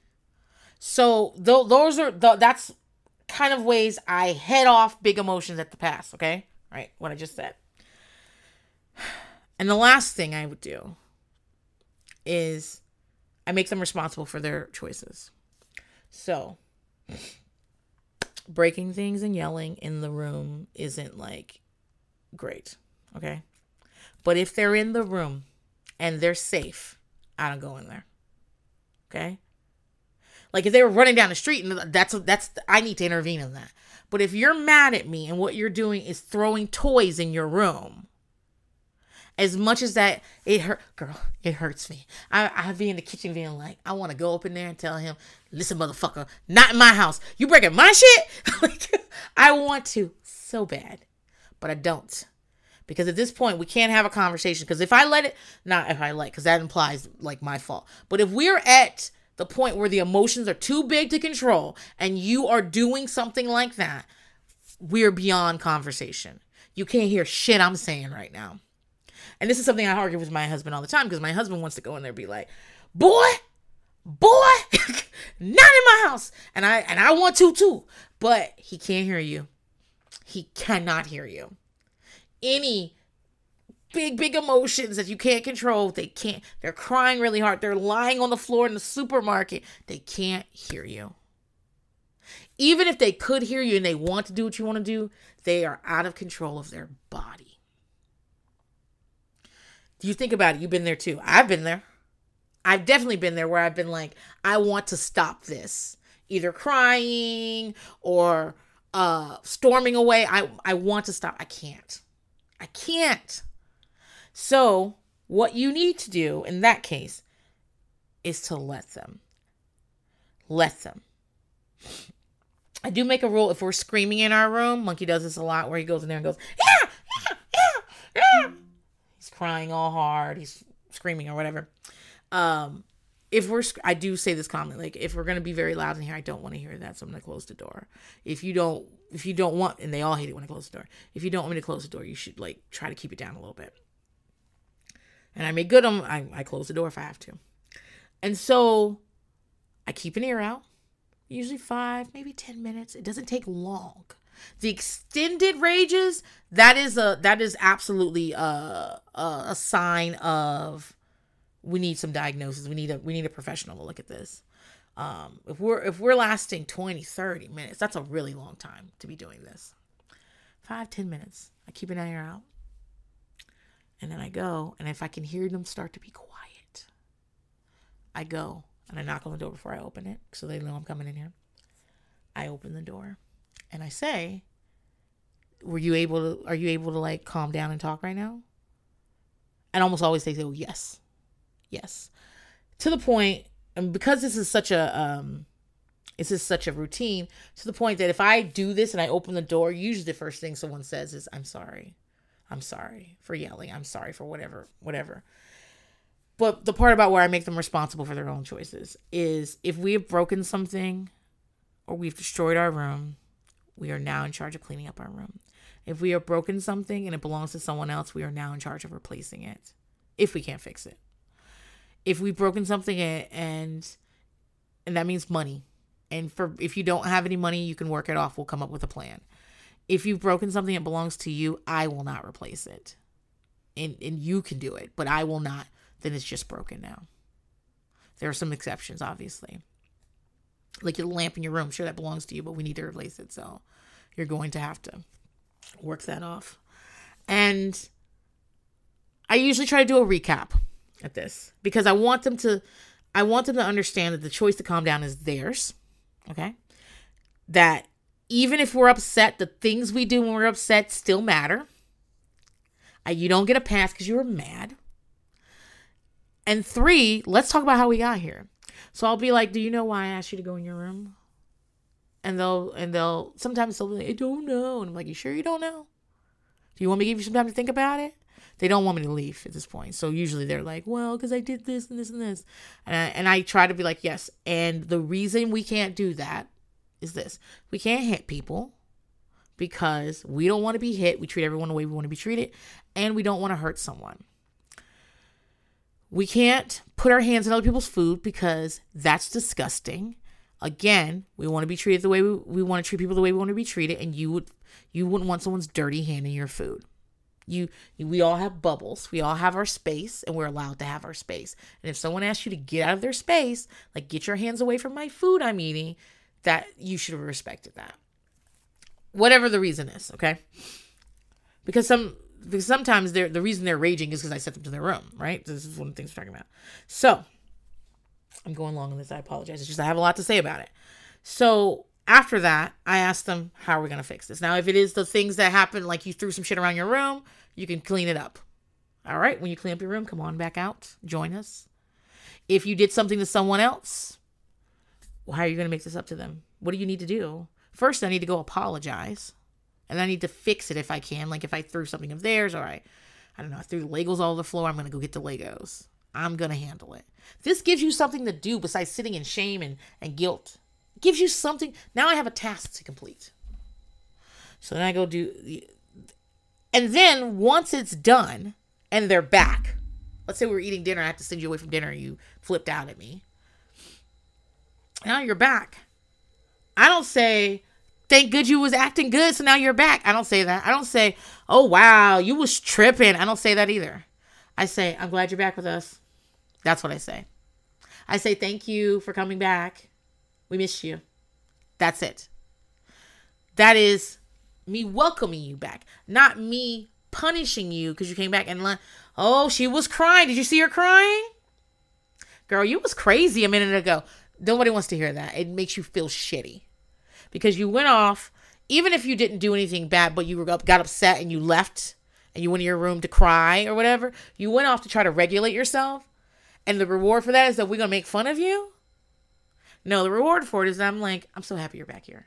[SPEAKER 1] So th- those are the, that's kind of ways I head off big emotions at the pass, okay? Right, what I just said. And the last thing I would do is I make them responsible for their choices. So, breaking things and yelling in the room isn't like great, okay? But if they're in the room and they're safe, I don't go in there. Okay? Like if they were running down the street and that's that's I need to intervene in that. But if you're mad at me and what you're doing is throwing toys in your room, as much as that it hurt girl it hurts me i i be in the kitchen being like i want to go up in there and tell him listen motherfucker not in my house you breaking my shit like i want to so bad but i don't because at this point we can't have a conversation because if i let it not if i let because that implies like my fault but if we're at the point where the emotions are too big to control and you are doing something like that, we're beyond conversation. You can't hear shit I'm saying right now. And this is something I argue with my husband all the time because my husband wants to go in there and be like, boy, boy, not in my house. And I and I want to too. But he can't hear you. He cannot hear you. Any big, big emotions that you can't control, they can't. They're crying really hard. They're lying on the floor in the supermarket. They can't hear you. Even if they could hear you and they want to do what you want to do, they are out of control of their body. You think about it? You've been there too. I've been there. I've definitely been there where I've been like, I want to stop this. Either crying or uh storming away. I I want to stop. I can't. I can't. So, what you need to do in that case is to let them. Let them. I do make a rule if we're screaming in our room. Monkey does this a lot where he goes in there and goes, yeah, yeah, yeah, yeah. He's crying all hard. He's screaming or whatever. Um, if we're, I do say this comment, like if we're gonna be very loud in here, I don't want to hear that, so I'm gonna close the door. If you don't, if you don't want, and they all hate it when I close the door. If you don't want me to close the door, you should like try to keep it down a little bit. And I make good on, I, I close the door if I have to. And so I keep an ear out usually five, maybe 10 minutes. It doesn't take long. The extended rages, that is a that is absolutely a, a, a sign of we need some diagnosis. We need a we need a professional to look at this. Um, if we're if we're lasting 20, 30 minutes, that's a really long time to be doing this. Five, ten minutes. I keep an ear out. And then I go, and if I can hear them start to be quiet, I go and I knock on the door before I open it so they know I'm coming in here. I open the door and I say, Were you able to, are you able to like calm down and talk right now? And almost always they say, Oh, yes. Yes. To the point, and because this is such a, um, this is such a routine to the point that if I do this and I open the door, usually the first thing someone says is, I'm sorry. I'm sorry for yelling. I'm sorry for whatever, whatever. But the part about where I make them responsible for their own choices is if we have broken something or we've destroyed our room, we are now in charge of cleaning up our room. If we have broken something and it belongs to someone else, we are now in charge of replacing it if we can't fix it. If we've broken something and and that means money. And for if you don't have any money, you can work it off. We'll come up with a plan. If you've broken something that belongs to you, I will not replace it. And and you can do it, but I will not then it's just broken now. There are some exceptions, obviously. Like your lamp in your room, sure that belongs to you, but we need to replace it. So you're going to have to work that off. And I usually try to do a recap at this because I want them to I want them to understand that the choice to calm down is theirs. Okay? That even if we're upset, the things we do when we're upset still matter. you don't get a pass because you were mad. And three, let's talk about how we got here. So I'll be like, "Do you know why I asked you to go in your room?" And they'll and they'll sometimes they'll be like, "I don't know," and I'm like, "You sure you don't know? Do you want me to give you some time to think about it?" They don't want me to leave at this point, so usually they're like, "Well, because I did this and this and this," and I, and I try to be like, "Yes." And the reason we can't do that is this: we can't hit people because we don't want to be hit. We treat everyone the way we want to be treated, and we don't want to hurt someone. We can't put our hands in other people's food because that's disgusting. Again, we want to be treated the way we, we want to treat people the way we want to be treated, and you would you wouldn't want someone's dirty hand in your food. You, we all have bubbles. We all have our space, and we're allowed to have our space. And if someone asks you to get out of their space, like get your hands away from my food I'm eating, that you should have respected that. Whatever the reason is, okay? Because some because sometimes they're the reason they're raging is because I sent them to their room, right? This is one of the things we're talking about. So I'm going long on this. I apologize. It's just I have a lot to say about it. So after that, I asked them, how are we gonna fix this? Now, if it is the things that happen, like you threw some shit around your room, you can clean it up. All right, when you clean up your room, come on back out, join us. If you did something to someone else, well, how are you gonna make this up to them? What do you need to do? First, I need to go apologize and I need to fix it if I can. Like if I threw something of theirs or I, I don't know, I threw Legos all over the floor, I'm gonna go get the Legos. I'm gonna handle it. This gives you something to do besides sitting in shame and, and guilt. Gives you something. Now I have a task to complete. So then I go do, and then once it's done, and they're back. Let's say we were eating dinner. I have to send you away from dinner. You flipped out at me. Now you're back. I don't say, thank good you was acting good, so now you're back. I don't say that. I don't say, oh wow, you was tripping. I don't say that either. I say, I'm glad you're back with us. That's what I say. I say thank you for coming back. We missed you. That's it. That is me welcoming you back, not me punishing you because you came back and like oh, she was crying. Did you see her crying? Girl, you was crazy a minute ago. Nobody wants to hear that. It makes you feel shitty because you went off, even if you didn't do anything bad, but you got upset and you left and you went in your room to cry or whatever. You went off to try to regulate yourself. And the reward for that is that we're going to make fun of you? No, the reward for it is I'm like, I'm so happy you're back here.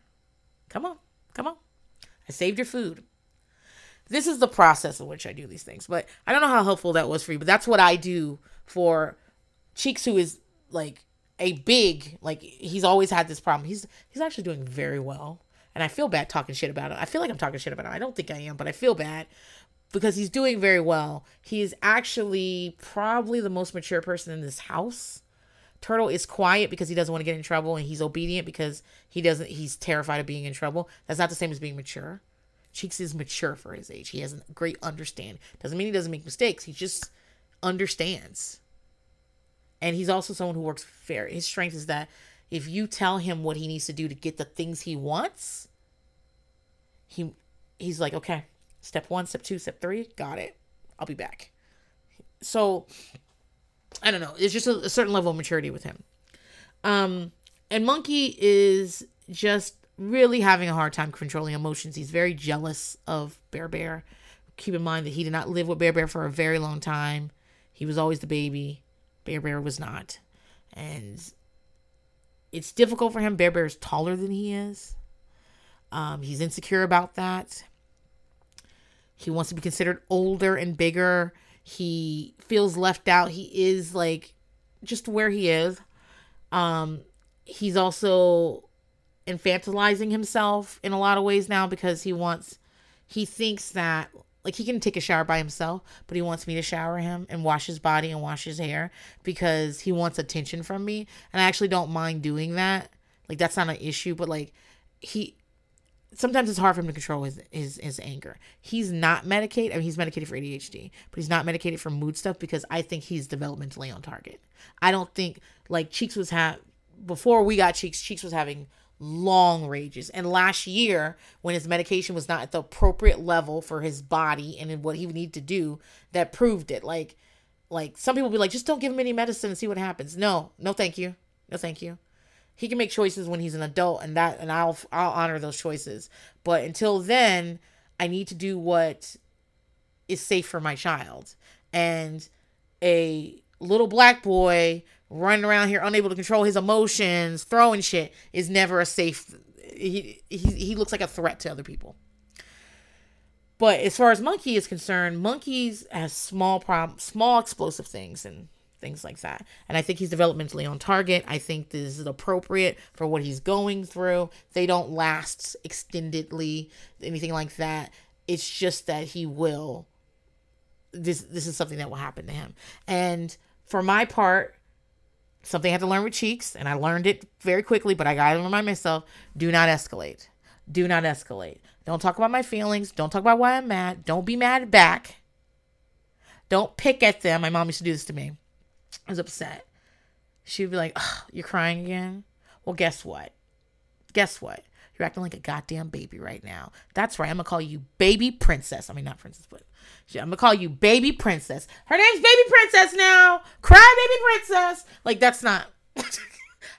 [SPEAKER 1] Come on. Come on. I saved your food. This is the process in which I do these things. But I don't know how helpful that was for you, but that's what I do for Cheeks, who is like a big, like he's always had this problem. He's he's actually doing very well. And I feel bad talking shit about him. I feel like I'm talking shit about him. I don't think I am, but I feel bad because he's doing very well. He's actually probably the most mature person in this house. Turtle is quiet because he doesn't want to get in trouble and he's obedient because he doesn't he's terrified of being in trouble. That's not the same as being mature. Cheeks is mature for his age. He has a great understand. Doesn't mean he doesn't make mistakes. He just understands. And he's also someone who works fair. His strength is that if you tell him what he needs to do to get the things he wants, he he's like, okay, Step one, step two, step three, got it. I'll be back. So I don't know. It's just a, a certain level of maturity with him. Um, and Monkey is just really having a hard time controlling emotions. He's very jealous of Bear Bear. Keep in mind that he did not live with Bear Bear for a very long time. He was always the baby. Bear Bear was not. And it's difficult for him. Bear Bear is taller than he is. Um, he's insecure about that. He wants to be considered older and bigger. He feels left out. He is like just where he is. Um, he's also infantilizing himself in a lot of ways now because he wants, he thinks that like he can take a shower by himself, but he wants me to shower him and wash his body and wash his hair because he wants attention from me. And I actually don't mind doing that. Like that's not an issue, but like he sometimes it's hard for him to control his, his his anger. He's not medicated. I mean, he's medicated for ADHD, but he's not medicated for mood stuff because I think he's developmentally on target. I don't think like Cheeks was have before we got Cheeks. Cheeks was having long rages, and last year when his medication was not at the appropriate level for his body and what he would need to do, that proved it. Like like some people be like, just don't give him any medicine and see what happens. No, no, thank you, no, thank you he can make choices when he's an adult and that and I'll I'll honor those choices. But until then, I need to do what is safe for my child. And a little black boy running around here unable to control his emotions, throwing shit is never a safe he he, he looks like a threat to other people. But as far as monkey is concerned, monkeys has small problem, small explosive things, and things like that. And I think he's developmentally on target. I think this is appropriate for what he's going through. They don't last extendedly, anything like that. It's just that he will. This this is something that will happen to him. And for my part, something I had to learn with cheeks, and I learned it very quickly, but I gotta remind myself: do not escalate. Do not escalate. Don't talk about my feelings. Don't talk about why I'm mad. Don't be mad back. Don't pick at them. My mom used to do this to me. I was upset. She'd be like, You're crying again? Well, guess what? Guess what? You're acting like a goddamn baby right now. That's right. I'm to call you baby princess. I mean, not princess, but I'm to call you baby princess. Her name's baby princess now. Cry baby princess. Like, that's not.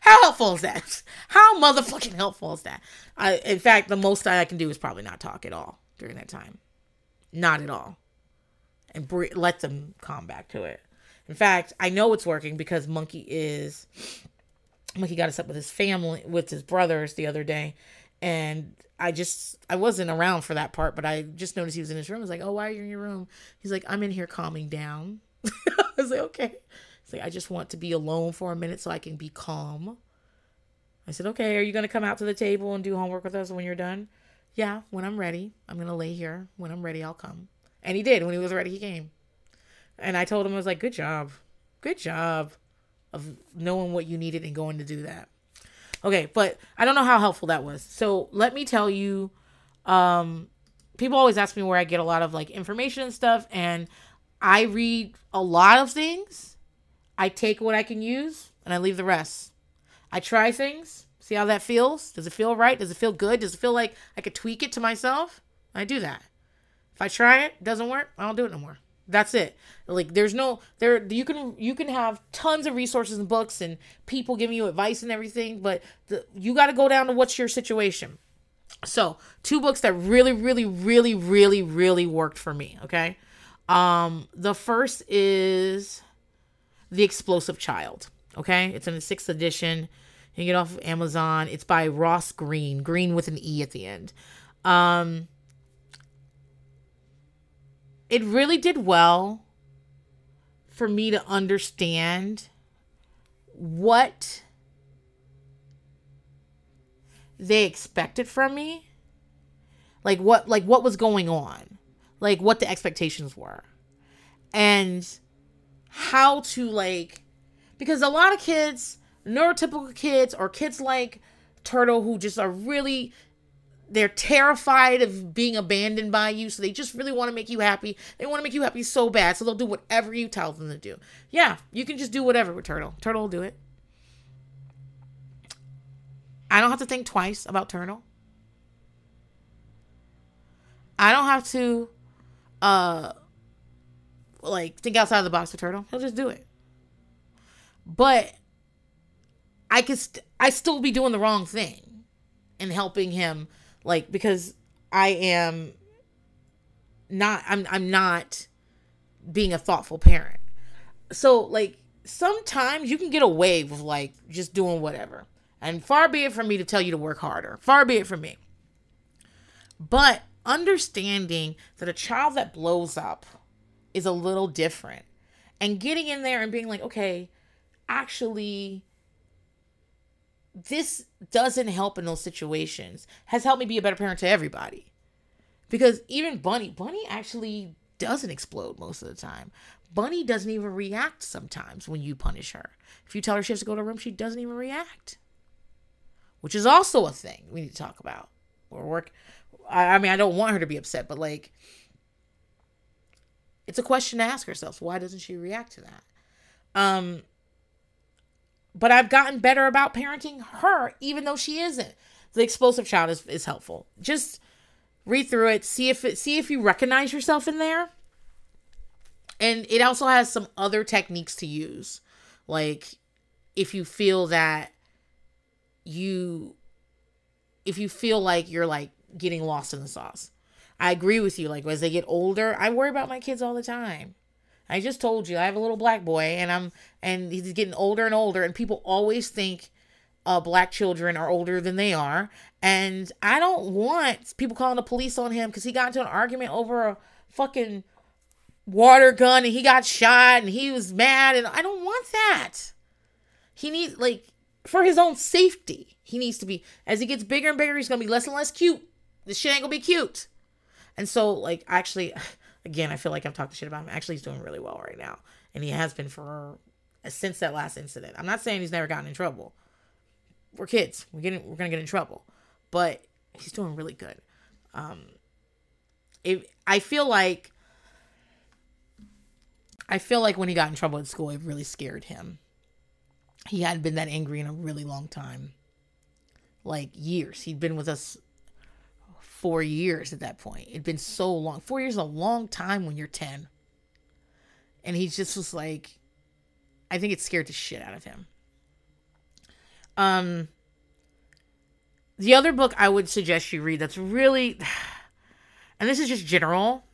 [SPEAKER 1] How helpful is that? How motherfucking helpful is that? I, in fact, the most I can do is probably not talk at all during that time. Not at all. And bre- let them calm back to it. In fact, I know it's working because Monkey is Monkey got us up with his family with his brothers the other day and I just I wasn't around for that part, but I just noticed he was in his room. I was like, "Oh, why are you in your room?" He's like, "I'm in here calming down." I was like, "Okay." He's like, "I just want to be alone for a minute so I can be calm." I said, "Okay, are you going to come out to the table and do homework with us when you're done?" "Yeah, when I'm ready. I'm going to lay here. When I'm ready, I'll come." And he did. When he was ready, he came. And I told him, I was like, good job. Good job of knowing what you needed and going to do that. Okay, but I don't know how helpful that was. So let me tell you, um, people always ask me where I get a lot of like information and stuff, and I read a lot of things. I take what I can use and I leave the rest. I try things, see how that feels. Does it feel right? Does it feel good? Does it feel like I could tweak it to myself? I do that. If I try it, doesn't work, I don't do it no more. That's it. Like there's no there you can you can have tons of resources and books and people giving you advice and everything, but the, you got to go down to what's your situation. So, two books that really really really really really worked for me, okay? Um the first is The Explosive Child, okay? It's in the 6th edition. You can get off of Amazon. It's by Ross Greene, Green with an E at the end. Um it really did well for me to understand what they expected from me. Like what like what was going on? Like what the expectations were. And how to like because a lot of kids neurotypical kids or kids like turtle who just are really they're terrified of being abandoned by you so they just really want to make you happy. They want to make you happy so bad so they'll do whatever you tell them to do. Yeah you can just do whatever with turtle. Turtle will do it. I don't have to think twice about turtle. I don't have to uh like think outside the box for turtle. He'll just do it. But i could st- i still be doing the wrong thing and helping him like because I am not I'm I'm not being a thoughtful parent. So like sometimes you can get away with like just doing whatever. And far be it from me to tell you to work harder. Far be it from me. But understanding that a child that blows up is a little different and getting in there and being like, okay, actually this doesn't help in those situations has helped me be a better parent to everybody. Because even bunny bunny actually doesn't explode most of the time. Bunny doesn't even react sometimes when you punish her. If you tell her she has to go to a room she doesn't even react. Which is also a thing we need to talk about. Or work I, I mean i don't want her to be upset but like it's a question to ask herself why doesn't she react to that? Um but I've gotten better about parenting her, even though she isn't. The explosive child is, is helpful. Just read through it, see if it see if you recognize yourself in there. And it also has some other techniques to use. Like if you feel that you if you feel like you're like getting lost in the sauce. I agree with you. Like as they get older, I worry about my kids all the time. I just told you I have a little black boy and I'm and he's getting older and older and people always think uh, black children are older than they are and I don't want people calling the police on him cuz he got into an argument over a fucking water gun and he got shot and he was mad and I don't want that. He needs like for his own safety. He needs to be as he gets bigger and bigger he's going to be less and less cute. This shit ain't going to be cute. And so like actually again, I feel like I've talked shit about him. Actually, he's doing really well right now, and he has been for since that last incident. I'm not saying he's never gotten in trouble. We're kids. We're getting we're gonna get in trouble, but he's doing really good. Um, it, I feel like I feel like when he got in trouble at school, it really scared him. He hadn't been that angry in a really long time, like years. He'd been with us four years at that point. It'd been so long. Four years is a long time when you're 10. And he just was like, I think it scared the shit out of him. Um, the other book I would suggest you read that's really, and this is just general,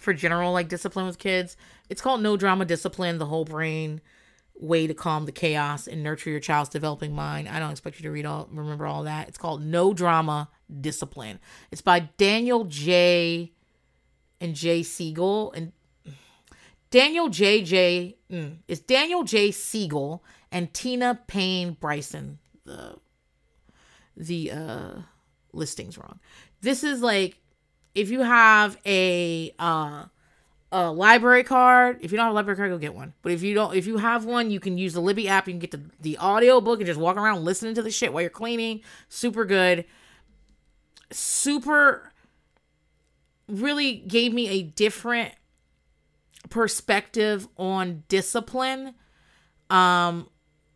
[SPEAKER 1] for general like discipline with kids. It's called No Drama Discipline, the whole brain way to calm the chaos and nurture your child's developing mind. I don't expect you to read all remember all that. It's called No Drama Discipline. It's by Daniel J. and J. Siegel and Daniel J. J. Mm, it's Daniel J. Siegel and Tina Payne Bryson. The the uh listings wrong. This is like if you have a uh a library card. If you don't have a library card, go get one. But if you don't, if you have one, you can use the Libby app. You can get the, the audio book and just walk around listening to the shit while you're cleaning. Super good. Super really gave me a different perspective on discipline. Um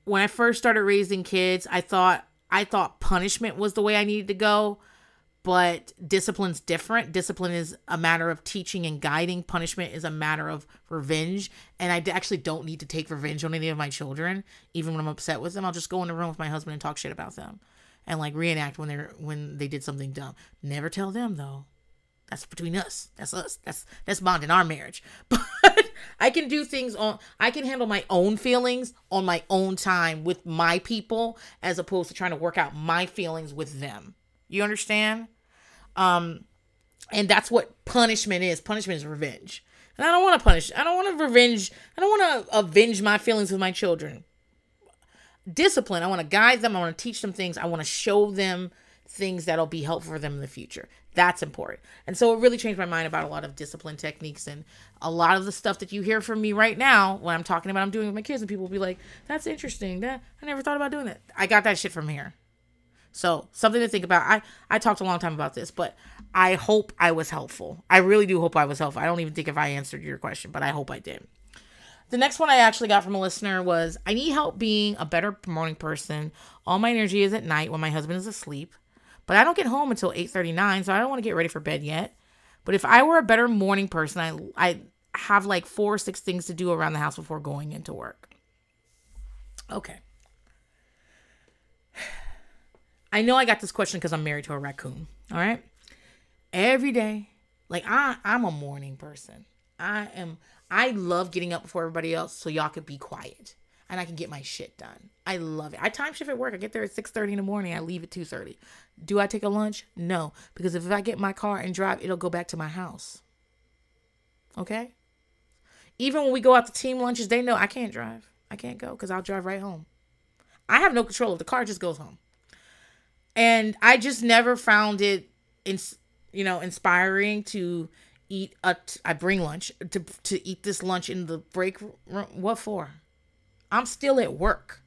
[SPEAKER 1] when I first started raising kids, I thought I thought punishment was the way I needed to go but discipline's different. Discipline is a matter of teaching and guiding. Punishment is a matter of revenge. And I actually don't need to take revenge on any of my children, even when I'm upset with them. I'll just go in the room with my husband and talk shit about them, and like reenact when they're when they did something dumb. Never tell them though. That's between us. That's us. That's that's bond in our marriage. But I can do things on. I can handle my own feelings on my own time with my people, as opposed to trying to work out my feelings with them you understand? Um, and that's what punishment is. Punishment is revenge. And I don't want to punish. I don't want to revenge. I don't want to avenge my feelings with my children. Discipline. I want to guide them. I want to teach them things. I want to show them things that'll be helpful for them in the future. That's important. And so it really changed my mind about a lot of discipline techniques and a lot of the stuff that you hear from me right now when I'm talking about I'm doing with my kids and people will be like, "That's interesting. That I never thought about doing that." I got that shit from here. So something to think about. I I talked a long time about this, but I hope I was helpful. I really do hope I was helpful. I don't even think if I answered your question, but I hope I did. The next one I actually got from a listener was I need help being a better morning person. All my energy is at night when my husband is asleep, but I don't get home until 8:39, so I don't want to get ready for bed yet. But if I were a better morning person, I I have like four or six things to do around the house before going into work. Okay. I know I got this question because I'm married to a raccoon. All right. Every day, like I, I'm a morning person. I am. I love getting up before everybody else so y'all could be quiet and I can get my shit done. I love it. I time shift at work. I get there at 6:30 in the morning. I leave at 2:30. Do I take a lunch? No, because if I get my car and drive, it'll go back to my house. Okay? Even when we go out to team lunches, they know I can't drive. I can't go cuz I'll drive right home. I have no control the car just goes home and I just never found it you know inspiring to eat a t- I bring lunch to to eat this lunch in the break room. What for? I'm still at work.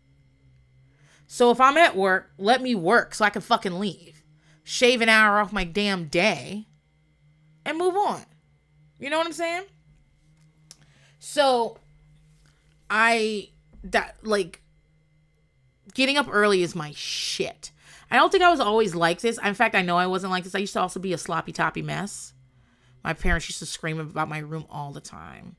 [SPEAKER 1] So if I'm at work, let me work so I can fucking leave. Shave an hour off my damn day and move on. You know what I'm saying? So I that like getting up early is my shit. I don't think I was always like this. In fact, I know I wasn't like this. I used to also be a sloppy toppy mess. My parents used to scream about my room all the time.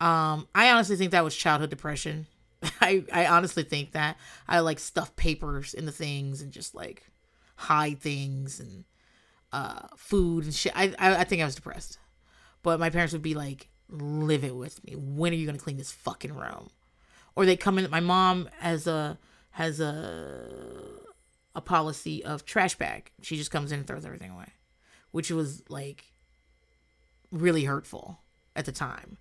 [SPEAKER 1] Um, I honestly think that was childhood depression. I, I honestly think that I like stuff papers into things and just like hide things and uh food and shit. I, I I think I was depressed. But my parents would be like, live it with me. When are you gonna clean this fucking room? Or they come in my mom has a has a a policy of trash bag. She just comes in and throws everything away, which was like really hurtful at the time.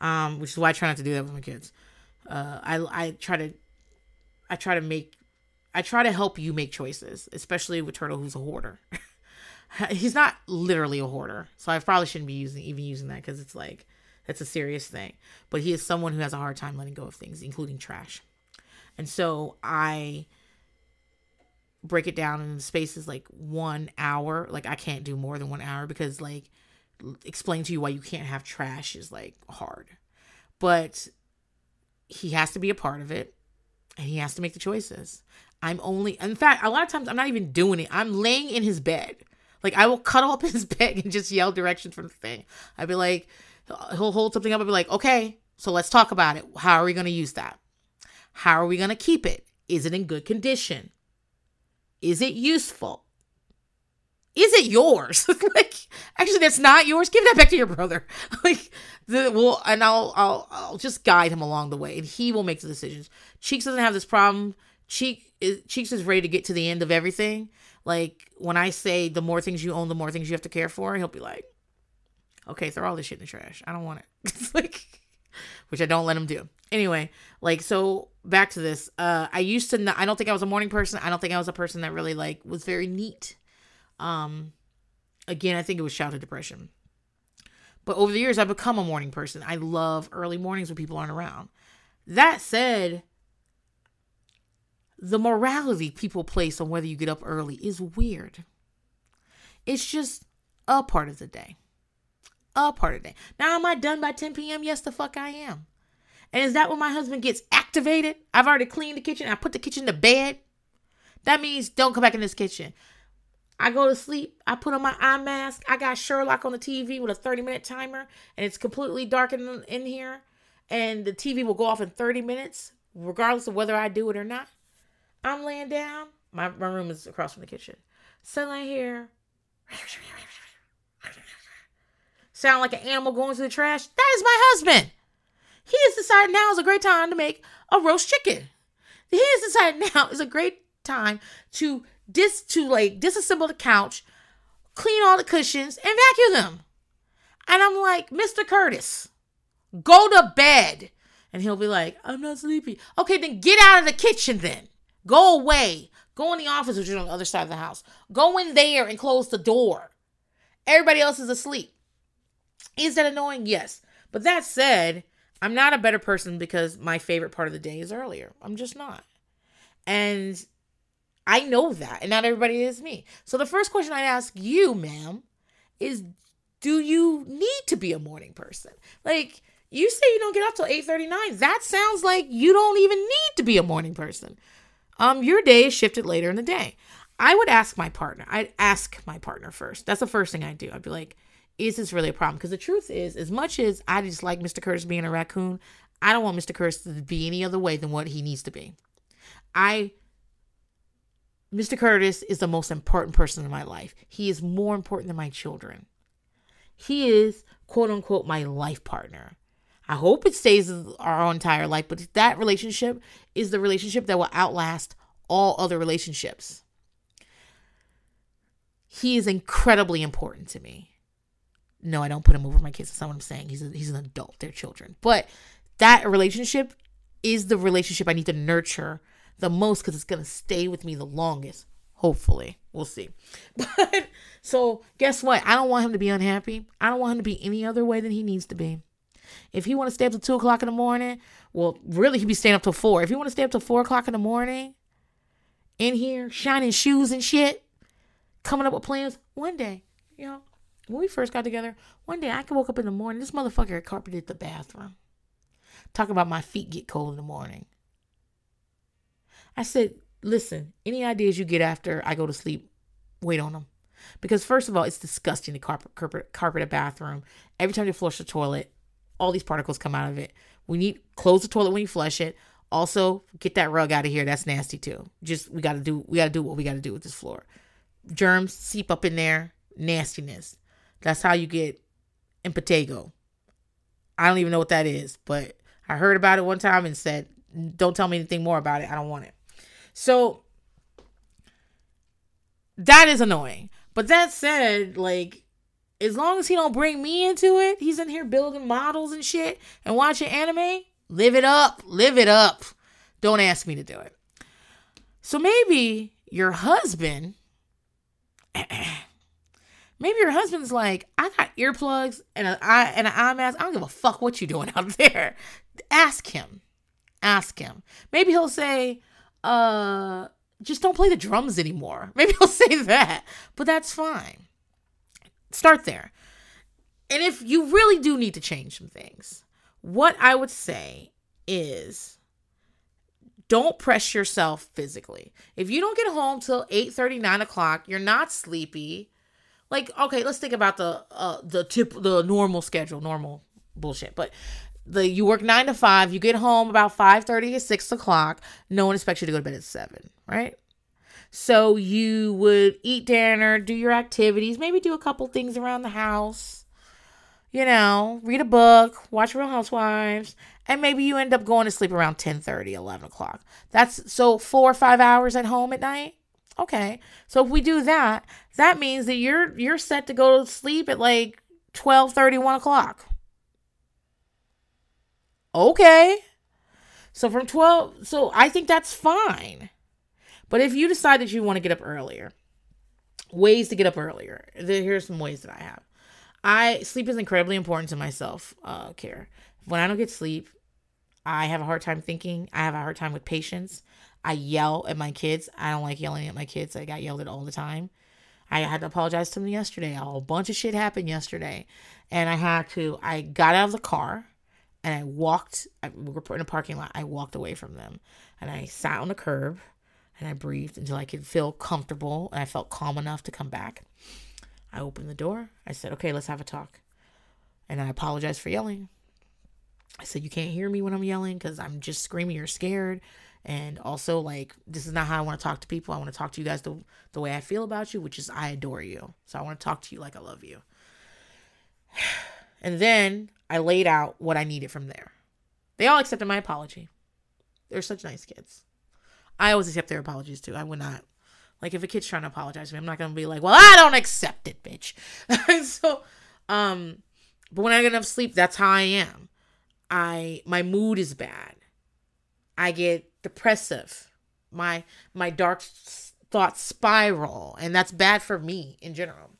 [SPEAKER 1] Um, which is why I try not to do that with my kids. Uh, I I try to I try to make I try to help you make choices, especially with Turtle, who's a hoarder. He's not literally a hoarder, so I probably shouldn't be using even using that because it's like that's a serious thing. But he is someone who has a hard time letting go of things, including trash. And so I break it down in spaces like one hour. Like I can't do more than one hour because like explain to you why you can't have trash is like hard. But he has to be a part of it and he has to make the choices. I'm only in fact, a lot of times I'm not even doing it. I'm laying in his bed. Like I will cuddle up his bed and just yell directions from the thing. I'd be like, he'll hold something up and be like, okay, so let's talk about it. How are we going to use that? How are we going to keep it? Is it in good condition? Is it useful? Is it yours? like, actually, that's not yours. Give that back to your brother. like, the well, and I'll I'll I'll just guide him along the way, and he will make the decisions. Cheeks doesn't have this problem. Cheek is, Cheeks is ready to get to the end of everything. Like when I say the more things you own, the more things you have to care for, he'll be like, "Okay, throw all this shit in the trash. I don't want it." like, which I don't let him do. Anyway, like so back to this. Uh I used to not, I don't think I was a morning person. I don't think I was a person that really like was very neat. Um again, I think it was childhood depression. But over the years, I've become a morning person. I love early mornings when people aren't around. That said, the morality people place on whether you get up early is weird. It's just a part of the day. A part of the day. Now, am I done by 10 p.m.? Yes, the fuck I am. And is that when my husband gets activated? I've already cleaned the kitchen. I put the kitchen to bed. That means don't come back in this kitchen. I go to sleep. I put on my eye mask. I got Sherlock on the TV with a 30 minute timer, and it's completely dark in, in here. And the TV will go off in 30 minutes, regardless of whether I do it or not. I'm laying down. My, my room is across from the kitchen. Suddenly hear sound like an animal going to the trash. That is my husband. He has decided now is a great time to make a roast chicken. He has decided now is a great time to dis to like disassemble the couch, clean all the cushions, and vacuum them. And I'm like, Mr. Curtis, go to bed. And he'll be like, I'm not sleepy. Okay, then get out of the kitchen then. Go away. Go in the office, which is on the other side of the house. Go in there and close the door. Everybody else is asleep. Is that annoying? Yes. But that said, I'm not a better person because my favorite part of the day is earlier. I'm just not. And I know that, and not everybody is me. So the first question I'd ask you, ma'am, is do you need to be a morning person? Like you say you don't get up till 8:39. That sounds like you don't even need to be a morning person. Um your day is shifted later in the day. I would ask my partner. I'd ask my partner first. That's the first thing I do. I'd be like, is this really a problem? Because the truth is, as much as I just like Mr. Curtis being a raccoon, I don't want Mr. Curtis to be any other way than what he needs to be. I Mr. Curtis is the most important person in my life. He is more important than my children. He is, quote unquote, my life partner. I hope it stays our entire life, but that relationship is the relationship that will outlast all other relationships. He is incredibly important to me. No, I don't put him over my kids. That's not what I'm saying. He's a, he's an adult. They're children. But that relationship is the relationship I need to nurture the most because it's going to stay with me the longest. Hopefully. We'll see. But so guess what? I don't want him to be unhappy. I don't want him to be any other way than he needs to be. If he want to stay up till two o'clock in the morning, well, really he'd be staying up till four. If he want to stay up till four o'clock in the morning, in here shining shoes and shit, coming up with plans, one day, you know, when we first got together, one day I could woke up in the morning, this motherfucker had carpeted the bathroom. Talking about my feet get cold in the morning. I said, listen, any ideas you get after I go to sleep, wait on them. Because first of all, it's disgusting to carpet, carpet, carpet a bathroom. Every time you flush the toilet, all these particles come out of it. We need close the toilet when you flush it. Also, get that rug out of here. That's nasty too. Just we gotta do we gotta do what we gotta do with this floor. Germs seep up in there. Nastiness. That's how you get impetigo. I don't even know what that is, but I heard about it one time and said, "Don't tell me anything more about it. I don't want it." So that is annoying. But that said, like as long as he don't bring me into it, he's in here building models and shit and watching anime. Live it up. Live it up. Don't ask me to do it. So maybe your husband maybe your husband's like, I got earplugs and an eye and an eye mask. I don't give a fuck what you doing out there. Ask him. Ask him. Maybe he'll say, uh just don't play the drums anymore. Maybe I'll say that, but that's fine. Start there. And if you really do need to change some things, what I would say is don't press yourself physically. If you don't get home till 8 39 o'clock, you're not sleepy. Like, okay, let's think about the uh the tip the normal schedule, normal bullshit. But the you work nine to five, you get home about five thirty to six o'clock. No one expects you to go to bed at seven, right? So you would eat dinner, do your activities, maybe do a couple things around the house, you know, read a book, watch Real Housewives, and maybe you end up going to sleep around 10 30, 11 o'clock. That's so four or five hours at home at night. Okay. So if we do that, that means that you're you're set to go to sleep at like 12 30, 1 o'clock. Okay. So from 12, so I think that's fine. But if you decide that you want to get up earlier, ways to get up earlier, here's some ways that I have. I sleep is incredibly important to myself. Uh, care when I don't get sleep, I have a hard time thinking. I have a hard time with patience. I yell at my kids. I don't like yelling at my kids. I got yelled at all the time. I had to apologize to them yesterday. A whole bunch of shit happened yesterday, and I had to. I got out of the car, and I walked. we were in a parking lot. I walked away from them, and I sat on the curb, and I breathed until I could feel comfortable, and I felt calm enough to come back. I opened the door. I said, "Okay, let's have a talk," and I apologized for yelling. I said, You can't hear me when I'm yelling because I'm just screaming or scared. And also, like, this is not how I want to talk to people. I want to talk to you guys the, the way I feel about you, which is I adore you. So I want to talk to you like I love you. And then I laid out what I needed from there. They all accepted my apology. They're such nice kids. I always accept their apologies too. I would not. Like, if a kid's trying to apologize to me, I'm not to be like, well, I don't accept it, bitch. so, um, but when I get enough sleep, that's how I am. I my mood is bad. I get depressive. My my dark thoughts spiral and that's bad for me in general.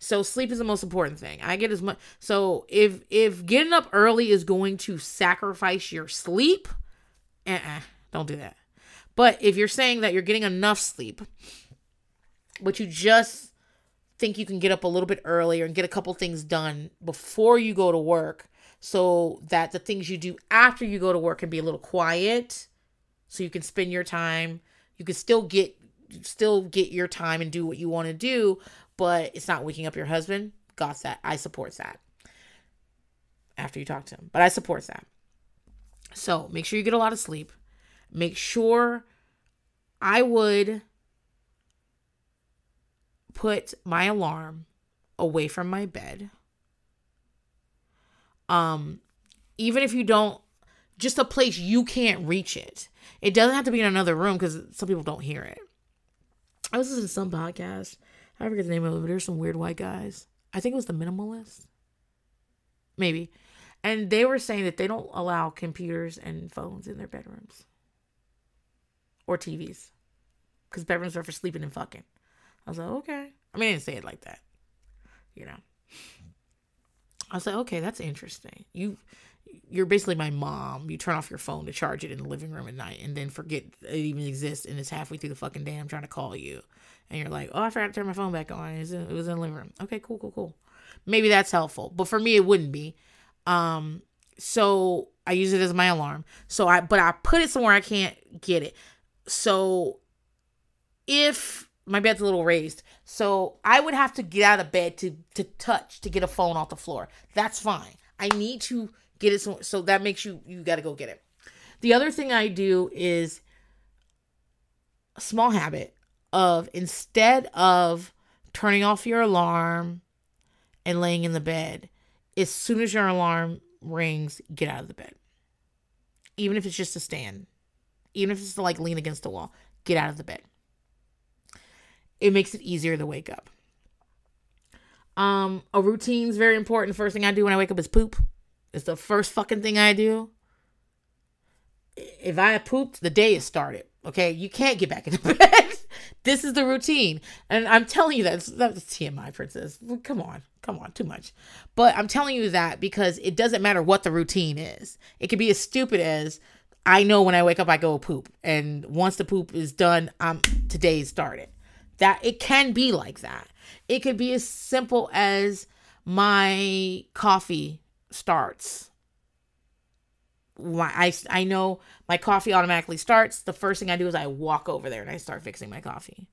[SPEAKER 1] So sleep is the most important thing. I get as much so if if getting up early is going to sacrifice your sleep, uh-uh, don't do that. But if you're saying that you're getting enough sleep, but you just think you can get up a little bit earlier and get a couple things done before you go to work, so that the things you do after you go to work can be a little quiet so you can spend your time you can still get still get your time and do what you want to do but it's not waking up your husband. Got that. I support that. After you talk to him. But i support that. So make sure you get a lot of sleep. Make sure i would put my alarm away from my bed. Um even if you don't just a place you can't reach it. It doesn't have to be in another room because some people don't hear it. I was listening to some podcast i forget the name of it but there's some weird white guys. I think it was the minimalist maybe. And they were saying that they don't allow computers and phones in their bedrooms. Or tvs because bedrooms are for sleeping and fucking. I was like okay. I mean i didn't say it like that you know. I was like, okay, that's interesting. You you're basically my mom. You turn off your phone to charge it in the living room at night and then forget it even exists and it's halfway through the fucking day I'm trying to call you. And you're like, oh, I forgot to turn my phone back on. It was in, it was in the living room. Okay, cool, cool, cool. Maybe that's helpful. But for me, it wouldn't be. Um, so I use it as my alarm. So I, but I put it somewhere I can't get it. So if my bed's a little raised. So I would have to get out of bed to to touch to get a phone off the floor. That's fine. I need to get it so, so that makes you you got to go get it. The other thing I do is a small habit of instead of turning off your alarm and laying in the bed, as soon as your alarm rings, get out of the bed. Even if it's just a stand, even if it's to like lean against the wall, get out of the bed it makes it easier to wake up. Um, a routine is very important. First thing I do when I wake up is poop. It's the first fucking thing I do. If I pooped, the day is started. Okay, you can't get back into bed. This is the routine, and I'm telling you that that's TMI, princess. Come on, come on, too much. But I'm telling you that because it doesn't matter what the routine is. It could be as stupid as I know when I wake up, I go poop, and once the poop is done, I'm today's started that it can be like that. It could be as simple as my coffee starts. I, I know my coffee automatically starts. The first thing I do is I walk over there and I start fixing my coffee.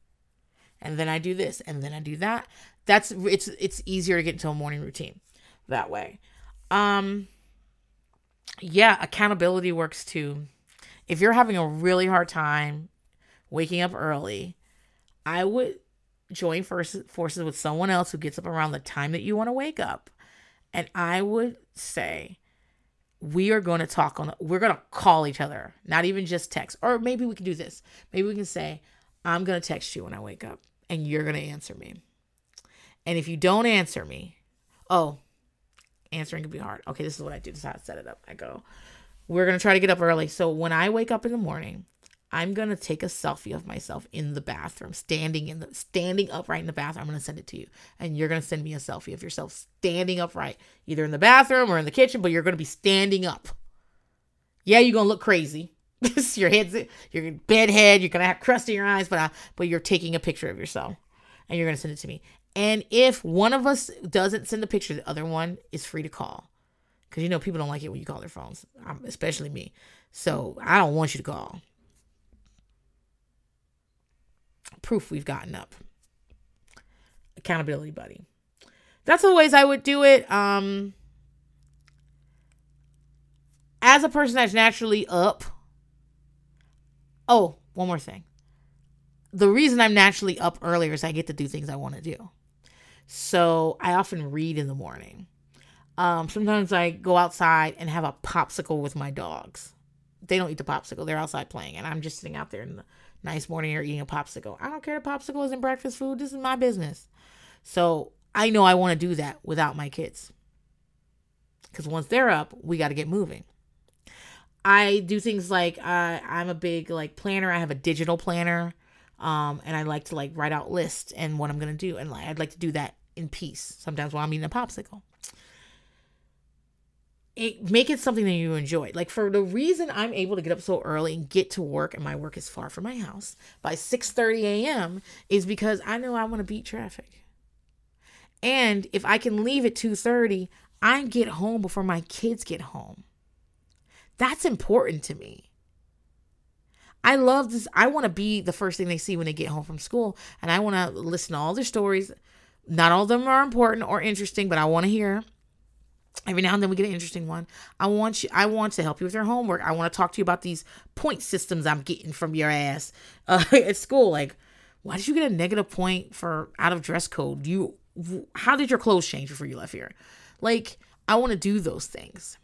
[SPEAKER 1] And then I do this and then I do that. That's it's it's easier to get into a morning routine that way. Um yeah, accountability works too. If you're having a really hard time waking up early, I would join forces with someone else who gets up around the time that you want to wake up. And I would say, we are going to talk on, we're going to call each other, not even just text. Or maybe we can do this. Maybe we can say, I'm going to text you when I wake up and you're going to answer me. And if you don't answer me, oh, answering can be hard. Okay, this is what I do. This is how I set it up. I go, we're going to try to get up early. So when I wake up in the morning, I'm gonna take a selfie of myself in the bathroom, standing in the standing upright in the bathroom. I'm gonna send it to you, and you're gonna send me a selfie of yourself standing upright, either in the bathroom or in the kitchen, but you're gonna be standing up. Yeah, you're gonna look crazy. your head's your bed head. You're gonna have crust in your eyes, but uh, but you're taking a picture of yourself, and you're gonna send it to me. And if one of us doesn't send the picture, the other one is free to call, because you know people don't like it when you call their phones, um, especially me. So I don't want you to call. Proof we've gotten up. Accountability buddy. That's the ways I would do it. Um, as a person that's naturally up Oh, one more thing. The reason I'm naturally up earlier is I get to do things I want to do. So I often read in the morning. Um, sometimes I go outside and have a popsicle with my dogs. They don't eat the popsicle, they're outside playing, and I'm just sitting out there in the nice morning you're eating a popsicle. I don't care if popsicle isn't breakfast food, this is my business. So I know I want to do that without my kids. Because once they're up, we got to get moving. I do things like uh, I'm a big like planner. I have a digital planner, um, and I like to like write out lists and what I'm gonna do, and like I'd like to do that in peace. Sometimes while I'm eating a popsicle. It, make it something that you enjoy. Like for the reason I'm able to get up so early and get to work, and my work is far from my house by 6:30 a.m. is because I know I want to beat traffic. And if I can leave at 2:30, I get home before my kids get home. That's important to me. I love this. I want to be the first thing they see when they get home from school. And I want to listen to all their stories. Not all of them are important or interesting, but I want to hear. Every now and then we get an interesting one. I want you. I want to help you with your homework. I want to talk to you about these point systems I'm getting from your ass uh, at school. Like, why did you get a negative point for out of dress code? You, how did your clothes change before you left here? Like, I want to do those things.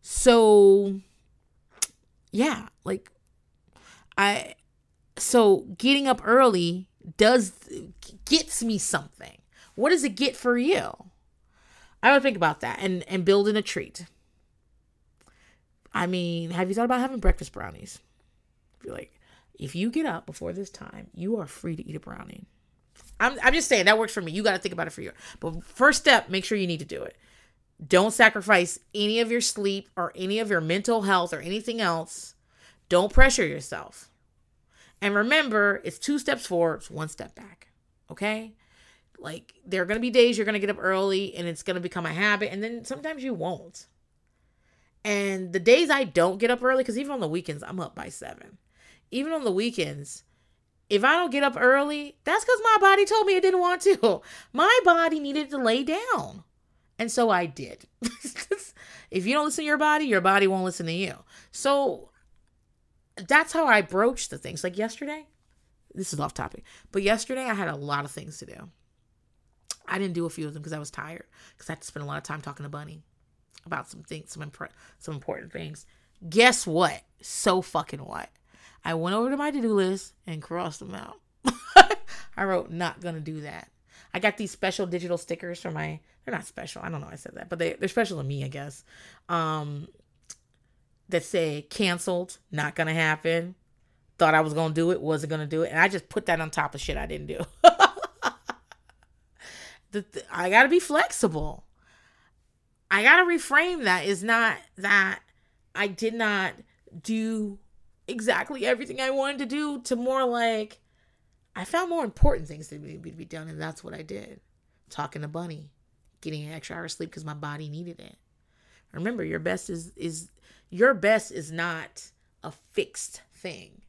[SPEAKER 1] So yeah, like I so getting up early does gets me something. What does it get for you? I would think about that and and building a treat. I mean, have you thought about having breakfast brownies? Be like, if you get up before this time, you are free to eat a brownie. I'm, I'm just saying that works for me. You got to think about it for you. But first step, make sure you need to do it. Don't sacrifice any of your sleep or any of your mental health or anything else. Don't pressure yourself. And remember, it's two steps forward, it's one step back. Okay? Like, there are going to be days you're going to get up early and it's going to become a habit, and then sometimes you won't. And the days I don't get up early, because even on the weekends, I'm up by seven. Even on the weekends, if I don't get up early, that's because my body told me it didn't want to. My body needed to lay down. And so I did. if you don't listen to your body, your body won't listen to you. So that's how I broached the things. Like yesterday, this is off topic, but yesterday I had a lot of things to do. I didn't do a few of them because I was tired because I had to spend a lot of time talking to Bunny about some things, some impre- some important things. Guess what? So fucking what? I went over to my to do list and crossed them out. I wrote, not gonna do that. I got these special digital stickers for my they're not special. I don't know I said that, but they they're special to me, I guess. Um that say canceled, not gonna happen. Thought I was gonna do it, wasn't gonna do it, and I just put that on top of shit I didn't do. the, I gotta be flexible. I gotta reframe that. Is not that I did not do exactly everything I wanted to do to more like I found more important things to be, to be done, and that's what I did. Talking to Bunny, getting an extra hour of sleep because my body needed it. Remember, your best is is your best is not a fixed thing.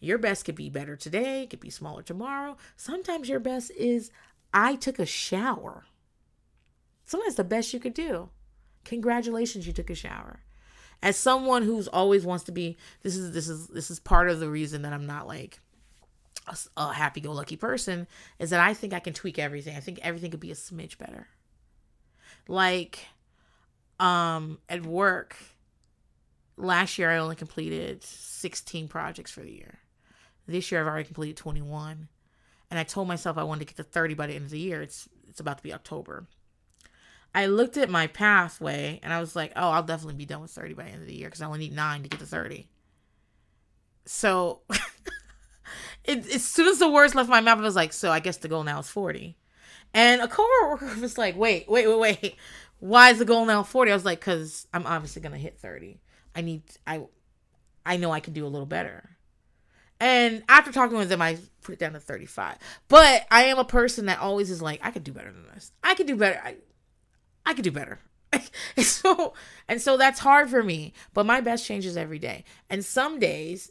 [SPEAKER 1] Your best could be better today, could be smaller tomorrow. Sometimes your best is I took a shower. Sometimes the best you could do. Congratulations, you took a shower. As someone who's always wants to be, this is this is this is part of the reason that I'm not like a, a happy-go-lucky person is that I think I can tweak everything. I think everything could be a smidge better. Like, um, at work, last year I only completed 16 projects for the year. This year I've already completed 21. And I told myself I wanted to get to 30 by the end of the year. It's it's about to be October. I looked at my pathway and I was like, oh, I'll definitely be done with 30 by the end of the year because I only need nine to get to 30. so it, as soon as the words left my mouth, I was like, so I guess the goal now is 40. And a coworker was like, wait, wait, wait, wait. Why is the goal now 40? I was like, because I'm obviously gonna hit 30. I need I I know I can do a little better. And after talking with them, I put it down to 35. But I am a person that always is like, I could do better than this. I could do better. I, I could do better. and so and so that's hard for me. But my best changes every day. And some days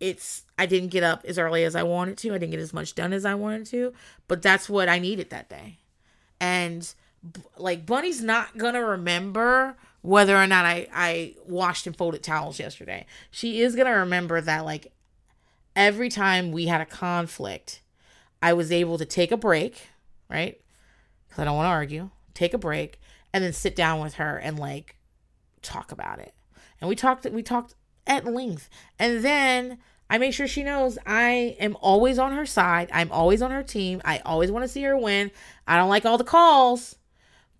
[SPEAKER 1] it's I didn't get up as early as I wanted to. I didn't get as much done as I wanted to, but that's what I needed that day. And like Bunny's not going to remember whether or not I I washed and folded towels yesterday. She is going to remember that like every time we had a conflict, I was able to take a break, right? Cuz I don't want to argue. Take a break and then sit down with her and like talk about it. And we talked we talked at length. And then I make sure she knows I am always on her side. I'm always on her team. I always want to see her win. I don't like all the calls,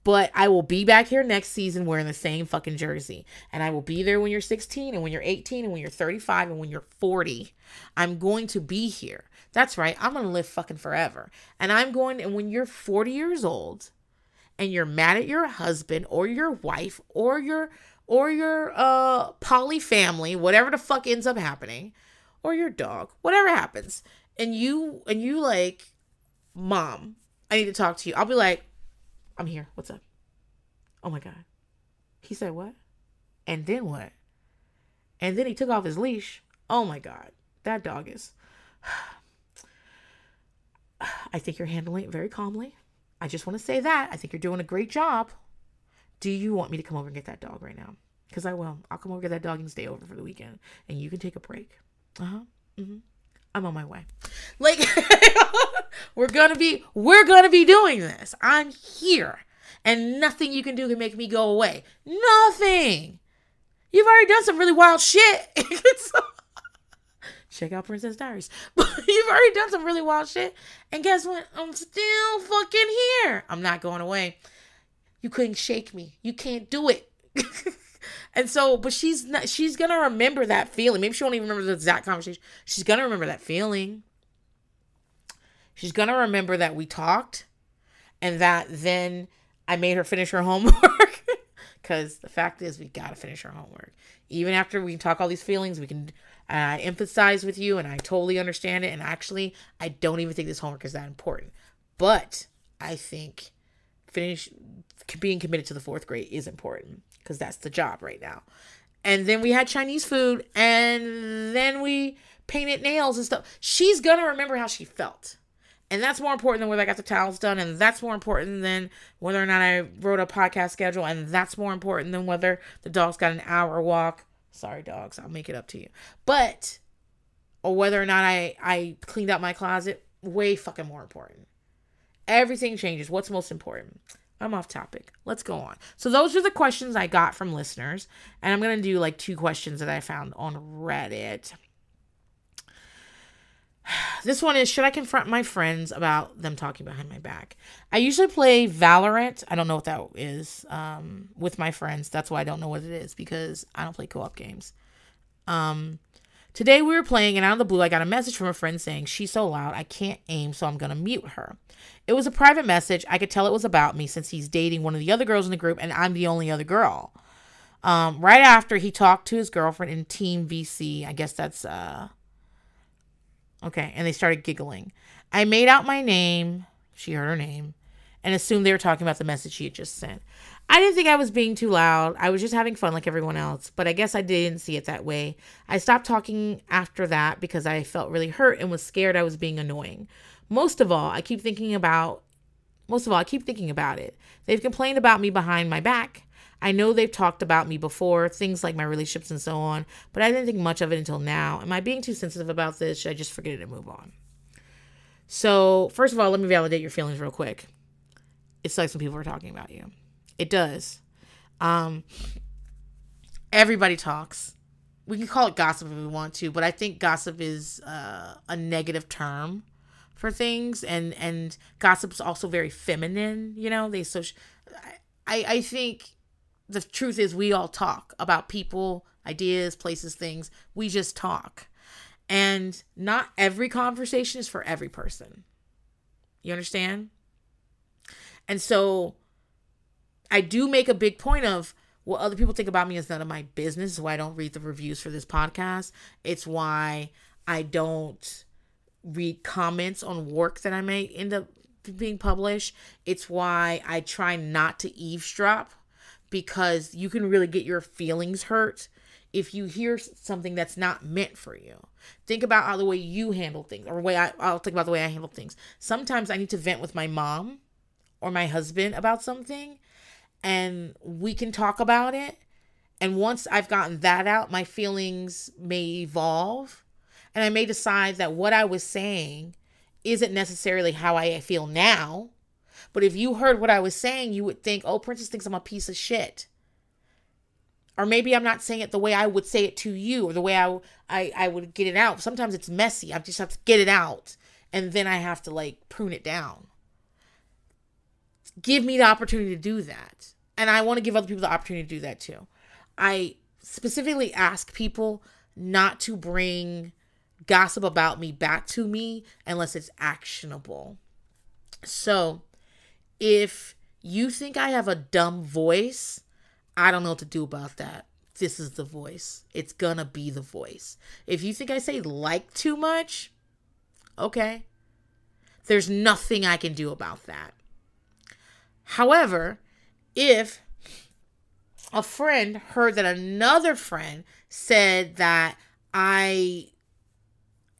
[SPEAKER 1] but I will be back here next season wearing the same fucking jersey. And I will be there when you're 16 and when you're 18 and when you're 35 and when you're 40. I'm going to be here. That's right. I'm going to live fucking forever. And I'm going, and when you're 40 years old and you're mad at your husband or your wife or your, or your uh poly family, whatever the fuck ends up happening, or your dog, whatever happens, and you and you like, mom, I need to talk to you. I'll be like, I'm here. What's up? Oh my god. He said what? And then what? And then he took off his leash. Oh my god. That dog is I think you're handling it very calmly. I just want to say that. I think you're doing a great job. Do you want me to come over and get that dog right now? Because I will. I'll come over get that dog and stay over for the weekend. And you can take a break. Uh huh. Mm-hmm. I'm on my way. Like we're gonna be we're gonna be doing this. I'm here. And nothing you can do can make me go away. Nothing. You've already done some really wild shit. Check out Princess Diaries. But you've already done some really wild shit. And guess what? I'm still fucking here. I'm not going away. You couldn't shake me. You can't do it. And so, but she's not, she's gonna remember that feeling. Maybe she won't even remember the exact conversation. She's gonna remember that feeling. She's gonna remember that we talked and that then I made her finish her homework. Because the fact is, we gotta finish her homework. Even after we talk all these feelings, we can uh, empathize with you, and I totally understand it. And actually, I don't even think this homework is that important. But I think finish being committed to the fourth grade is important because that's the job right now. And then we had Chinese food, and then we painted nails and stuff. She's gonna remember how she felt. And that's more important than whether I got the towels done. And that's more important than whether or not I wrote a podcast schedule. And that's more important than whether the dog's got an hour walk. Sorry, dogs, I'll make it up to you. But, or whether or not I, I cleaned out my closet, way fucking more important. Everything changes. What's most important? I'm off topic. Let's go on. So those are the questions I got from listeners, and I'm going to do like two questions that I found on Reddit. This one is Should I confront my friends about them talking behind my back? I usually play Valorant. I don't know what that is um, with my friends. That's why I don't know what it is because I don't play co op games. Um, Today we were playing, and out of the blue, I got a message from a friend saying, She's so loud, I can't aim, so I'm gonna mute her. It was a private message. I could tell it was about me since he's dating one of the other girls in the group, and I'm the only other girl. Um, right after he talked to his girlfriend in Team VC, I guess that's, uh, okay, and they started giggling. I made out my name, she heard her name, and assumed they were talking about the message she had just sent. I didn't think I was being too loud. I was just having fun like everyone else, but I guess I didn't see it that way. I stopped talking after that because I felt really hurt and was scared I was being annoying. Most of all, I keep thinking about most of all, I keep thinking about it. They've complained about me behind my back. I know they've talked about me before, things like my relationships and so on, but I didn't think much of it until now. Am I being too sensitive about this? Should I just forget it and move on? So, first of all, let me validate your feelings real quick. It sucks when people are talking about you. It does. Um, everybody talks. We can call it gossip if we want to, but I think gossip is uh, a negative term for things, and and gossip is also very feminine. You know, they so. I I think the truth is we all talk about people, ideas, places, things. We just talk. And not every conversation is for every person. You understand? And so I do make a big point of what other people think about me is none of my business. Why I don't read the reviews for this podcast. It's why I don't read comments on work that I may end up being published. It's why I try not to eavesdrop because you can really get your feelings hurt if you hear something that's not meant for you. Think about how the way you handle things or the way I, I'll think about the way I handle things. Sometimes I need to vent with my mom or my husband about something and we can talk about it. And once I've gotten that out, my feelings may evolve and I may decide that what I was saying isn't necessarily how I feel now. But if you heard what I was saying, you would think, oh, Princess thinks I'm a piece of shit. Or maybe I'm not saying it the way I would say it to you or the way I, I, I would get it out. Sometimes it's messy. I just have to get it out. And then I have to like prune it down. Give me the opportunity to do that. And I want to give other people the opportunity to do that too. I specifically ask people not to bring gossip about me back to me unless it's actionable. So, if you think I have a dumb voice, I don't know what to do about that. This is the voice. It's gonna be the voice. If you think I say like too much, okay. There's nothing I can do about that. However, if a friend heard that another friend said that I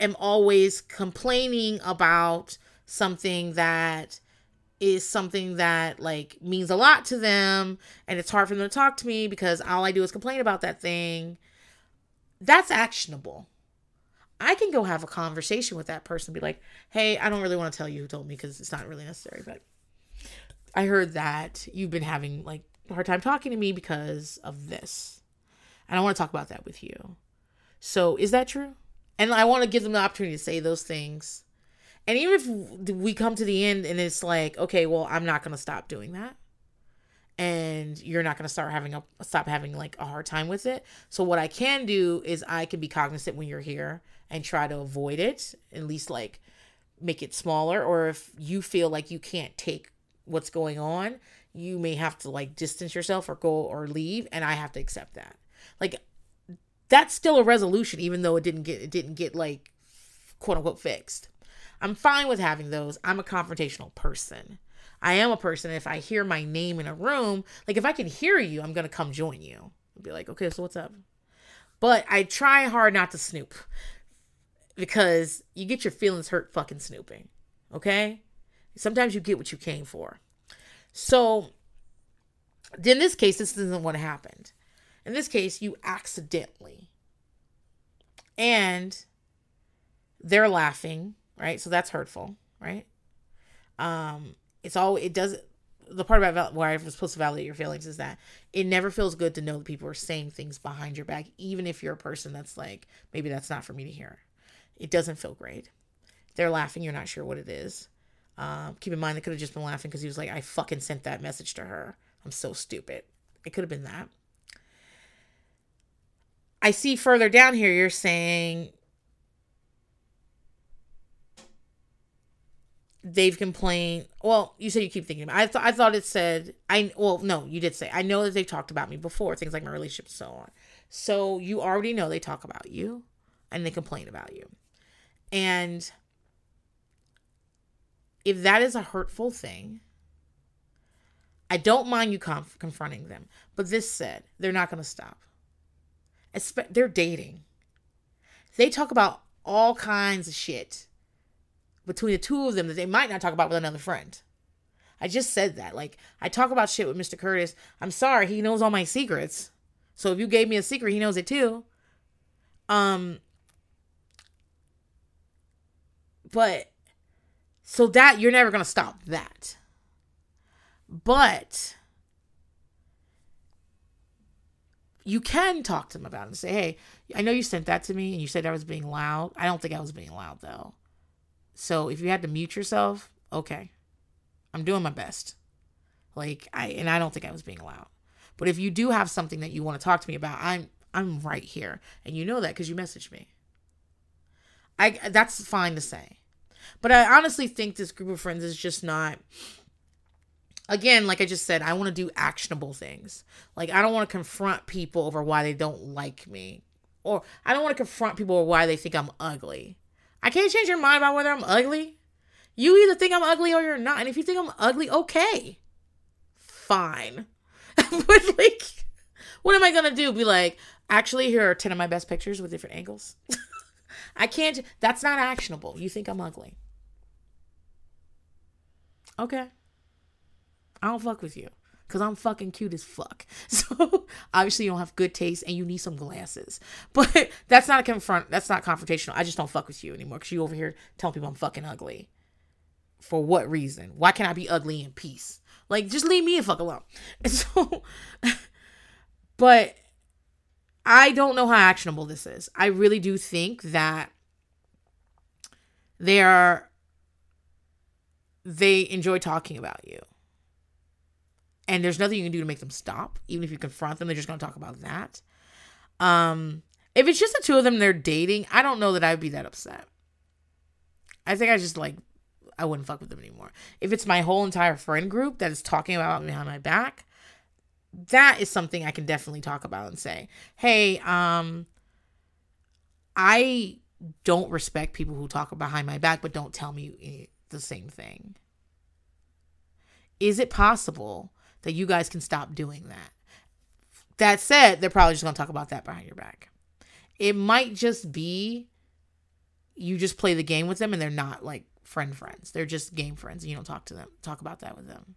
[SPEAKER 1] am always complaining about something that is something that like means a lot to them and it's hard for them to talk to me because all I do is complain about that thing. That's actionable. I can go have a conversation with that person be like, "Hey, I don't really want to tell you who told me because it's not really necessary, but I heard that you've been having like a hard time talking to me because of this. And I want to talk about that with you. So, is that true? And I want to give them the opportunity to say those things. And even if we come to the end and it's like, okay, well, I'm not going to stop doing that. And you're not going to start having a stop having like a hard time with it. So what I can do is I can be cognizant when you're here and try to avoid it, at least like make it smaller or if you feel like you can't take what's going on, you may have to like distance yourself or go or leave and I have to accept that. Like that's still a resolution even though it didn't get it didn't get like quote unquote fixed. I'm fine with having those. I'm a confrontational person. I am a person if i hear my name in a room like if i can hear you i'm gonna come join you. I'll be like okay so what's up? But i try hard not to snoop because you get your feelings hurt fucking snooping okay sometimes you get what you came for so in this case this isn't what happened in this case, you accidentally. And they're laughing, right? So that's hurtful, right? Um, it's all it does. The part about why I'm supposed to validate your feelings is that it never feels good to know that people are saying things behind your back, even if you're a person that's like, maybe that's not for me to hear. It doesn't feel great. They're laughing. You're not sure what it is. Um, keep in mind, they could have just been laughing because he was like, I fucking sent that message to her. I'm so stupid. It could have been that. I see further down here you're saying they've complained. Well, you said you keep thinking about. It. I thought I thought it said I. Well, no, you did say I know that they've talked about me before, things like my relationship so on. So you already know they talk about you, and they complain about you, and if that is a hurtful thing, I don't mind you conf- confronting them. But this said, they're not going to stop they're dating. They talk about all kinds of shit between the two of them that they might not talk about with another friend. I just said that. Like, I talk about shit with Mr. Curtis. I'm sorry, he knows all my secrets. So if you gave me a secret, he knows it too. Um, but so that you're never gonna stop that. But you can talk to them about it and say, hey, I know you sent that to me and you said I was being loud. I don't think I was being loud though. So if you had to mute yourself, okay. I'm doing my best. Like I and I don't think I was being loud. But if you do have something that you want to talk to me about, I'm I'm right here. And you know that cuz you messaged me. I that's fine to say. But I honestly think this group of friends is just not again, like I just said, I want to do actionable things. Like I don't want to confront people over why they don't like me. Or I don't want to confront people over why they think I'm ugly. I can't change your mind about whether I'm ugly. You either think I'm ugly or you're not. And if you think I'm ugly, okay. Fine. but like what am I gonna do? Be like, actually, here are 10 of my best pictures with different angles. I can't that's not actionable. You think I'm ugly. Okay. I don't fuck with you because I'm fucking cute as fuck. So obviously you don't have good taste and you need some glasses. But that's not a confront. That's not confrontational. I just don't fuck with you anymore because you over here telling people I'm fucking ugly. For what reason? Why can't I be ugly in peace? Like just leave me the fuck alone. And so, but I don't know how actionable this is. I really do think that they are they enjoy talking about you and there's nothing you can do to make them stop. Even if you confront them, they're just going to talk about that. Um, if it's just the two of them, they're dating. I don't know that I'd be that upset. I think I just like I wouldn't fuck with them anymore. If it's my whole entire friend group that is talking about me behind my back, that is something I can definitely talk about and say, "Hey, um, I don't respect people who talk behind my back but don't tell me the same thing." Is it possible that you guys can stop doing that. That said, they're probably just going to talk about that behind your back. It might just be you just play the game with them and they're not like friend friends. They're just game friends and you don't talk to them, talk about that with them.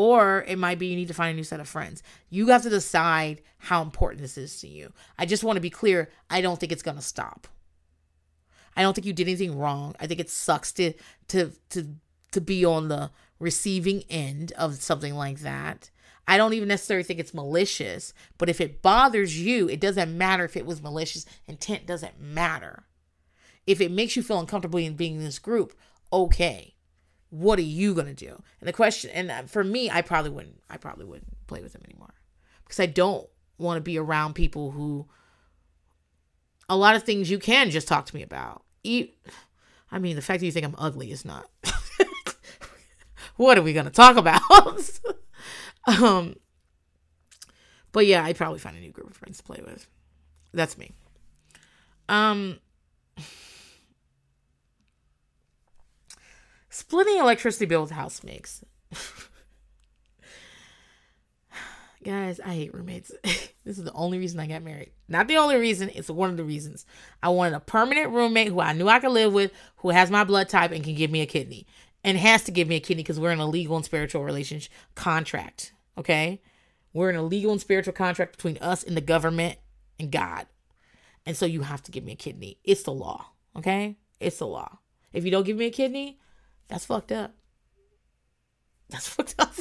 [SPEAKER 1] Or it might be you need to find a new set of friends. You have to decide how important this is to you. I just want to be clear, I don't think it's going to stop. I don't think you did anything wrong. I think it sucks to to to to be on the receiving end of something like that. I don't even necessarily think it's malicious, but if it bothers you, it doesn't matter if it was malicious. Intent doesn't matter. If it makes you feel uncomfortable in being in this group, okay. What are you to do? And the question, and uh, for me, I probably wouldn't, I probably wouldn't play with them anymore because I don't want to be around people who, a lot of things you can just talk to me about. I mean, the fact that you think I'm ugly is not. what are we gonna talk about? um, but yeah, I'd probably find a new group of friends to play with. That's me. Um, splitting electricity bill with housemates. Guys, I hate roommates. this is the only reason I got married. Not the only reason, it's one of the reasons. I wanted a permanent roommate who I knew I could live with, who has my blood type and can give me a kidney and has to give me a kidney because we're in a legal and spiritual relationship contract. Okay. We're in a legal and spiritual contract between us and the government and God. And so you have to give me a kidney. It's the law. Okay. It's the law. If you don't give me a kidney, that's fucked up. That's fucked up.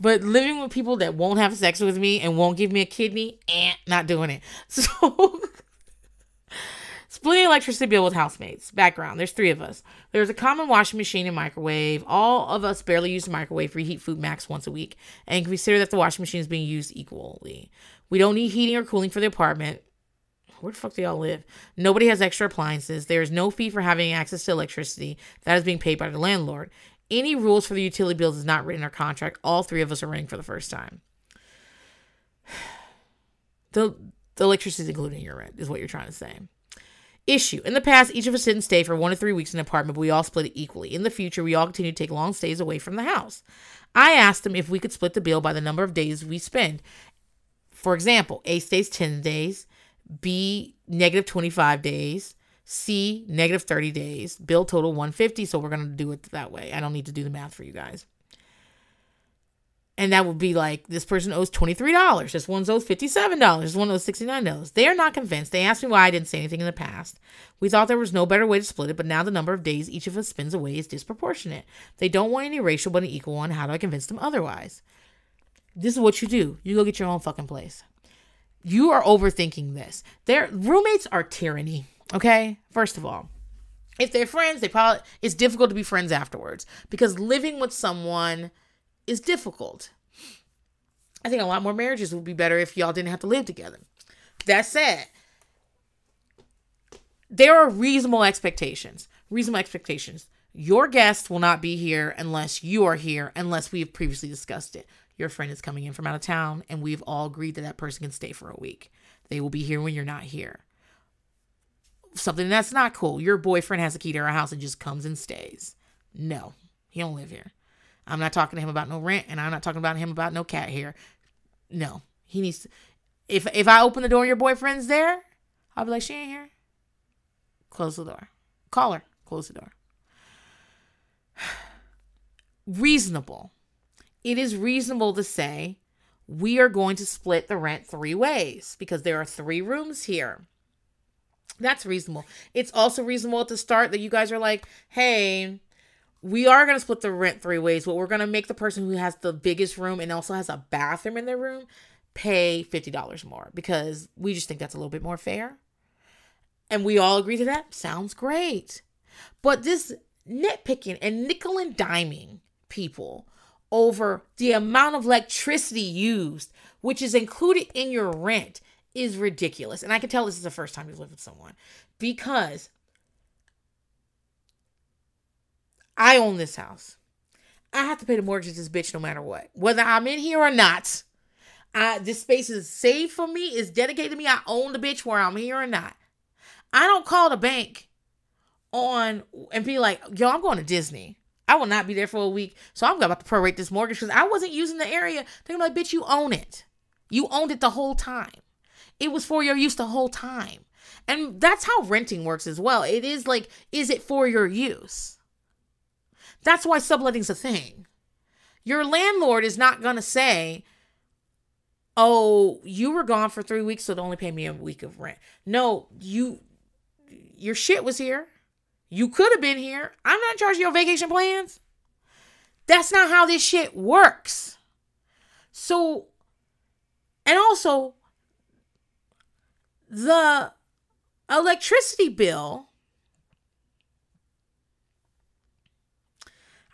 [SPEAKER 1] but living with people that won't have sex with me and won't give me a kidney, eh, not doing it. So Splitting electricity bill with housemates. Background there's three of us. There's a common washing machine and microwave. All of us barely use the microwave. Reheat food max once a week. And consider that the washing machine is being used equally. We don't need heating or cooling for the apartment. Where the fuck do y'all live? Nobody has extra appliances. There is no fee for having access to electricity. That is being paid by the landlord. Any rules for the utility bills is not written in our contract. All three of us are renting for the first time. The, the electricity is included in your rent, is what you're trying to say. Issue. In the past, each of us didn't stay for one to three weeks in an apartment, but we all split it equally. In the future, we all continue to take long stays away from the house. I asked them if we could split the bill by the number of days we spend. For example, A stays 10 days, B negative 25 days, C negative 30 days, bill total 150. So we're going to do it that way. I don't need to do the math for you guys. And that would be like this person owes $23 this one owes $57 this one owes $69 they are not convinced. They asked me why i didn't say anything in the past. We thought there was no better way to split it but now the number of days each of us spends away is disproportionate. They don't want any racial but an equal one. How do i convince them otherwise? This is what you do. You go get your own fucking place you are overthinking this their roommates are tyranny okay first of all if they're friends they probably it's difficult to be friends afterwards because living with someone is difficult. I think a lot more marriages would be better if y'all didn't have to live together. That said, there are reasonable expectations. Reasonable expectations. Your guest will not be here unless you are here, unless we have previously discussed it. Your friend is coming in from out of town, and we've all agreed that that person can stay for a week. They will be here when you're not here. Something that's not cool. Your boyfriend has a key to our house and just comes and stays. No, he don't live here. I'm not talking to him about no rent, and I'm not talking about him about no cat hair. No, he needs. To, if if I open the door, your boyfriend's there. I'll be like, she ain't here. Close the door. Call her. Close the door. Reasonable. It is reasonable to say we are going to split the rent three ways because there are three rooms here. That's reasonable. It's also reasonable at the start that you guys are like, hey, we are going to split the rent three ways, but we're going to make the person who has the biggest room and also has a bathroom in their room pay $50 more because we just think that's a little bit more fair. And we all agree to that. Sounds great. But this nitpicking and nickel and diming people over the amount of electricity used, which is included in your rent, is ridiculous. And I can tell this is the first time you live with someone because I own this house. I have to pay the mortgage to this bitch no matter what. Whether I'm in here or not. I this space is saved for me, is dedicated to me. I own the bitch where I'm here or not. I don't call the bank on and be like, yo, I'm going to Disney. I will not be there for a week. So I'm about to prorate this mortgage because I wasn't using the area. They're like, bitch, you own it. You owned it the whole time. It was for your use the whole time. And that's how renting works as well. It is like, is it for your use? That's why subletting's a thing. Your landlord is not going to say, oh, you were gone for three weeks, so they only pay me a week of rent. No, you, your shit was here. You could have been here. I'm not charging your vacation plans. That's not how this shit works. So, and also, the electricity bill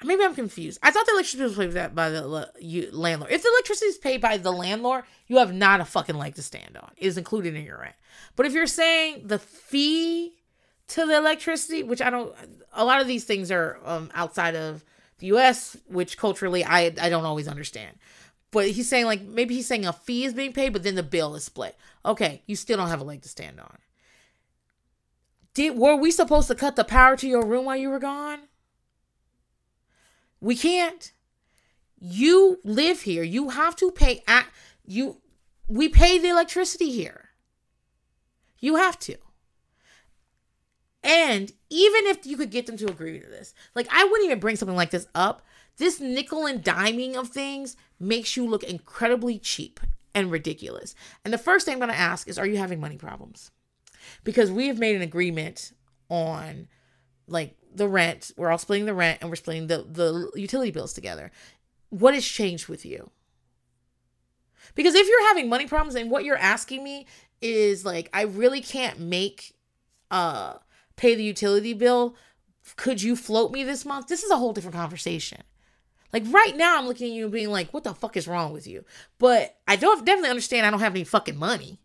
[SPEAKER 1] maybe I'm confused. I thought the electricity was paid by the you, landlord. If the electricity is paid by the landlord, you have not a fucking leg to stand on. It is included in your rent. But if you're saying the fee to the electricity, which I don't, a lot of these things are um, outside of the U.S., which culturally I I don't always understand. But he's saying like maybe he's saying a fee is being paid, but then the bill is split. Okay, you still don't have a leg to stand on. Did were we supposed to cut the power to your room while you were gone? We can't. You live here. You have to pay at you we pay the electricity here. You have to. And even if you could get them to agree to this, like I wouldn't even bring something like this up. This nickel and diming of things makes you look incredibly cheap and ridiculous. And the first thing I'm going to ask is Are you having money problems? Because we have made an agreement on like the rent. We're all splitting the rent and we're splitting the, the utility bills together. What has changed with you? Because if you're having money problems and what you're asking me is like, I really can't make uh pay the utility bill. Could you float me this month? This is a whole different conversation. Like right now, I'm looking at you and being like, what the fuck is wrong with you? But I don't definitely understand I don't have any fucking money.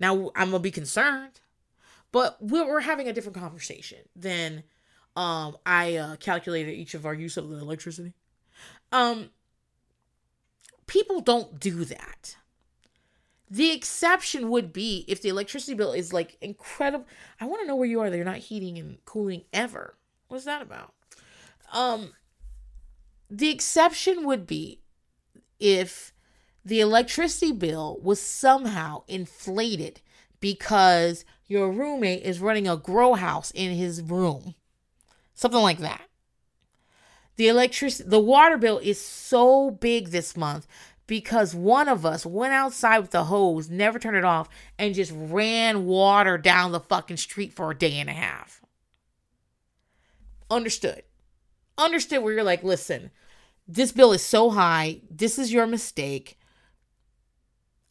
[SPEAKER 1] Now I'm gonna be concerned. But we're, we're having a different conversation than um, I uh, calculated each of our use of the electricity. Um, people don't do that. The exception would be if the electricity bill is like incredible. I want to know where you are. They're not heating and cooling ever. What's that about? Um, the exception would be if the electricity bill was somehow inflated because your roommate is running a grow house in his room Something like that. The electricity, the water bill is so big this month because one of us went outside with the hose, never turned it off, and just ran water down the fucking street for a day and a half. Understood. Understood where you're like, listen, this bill is so high. This is your mistake.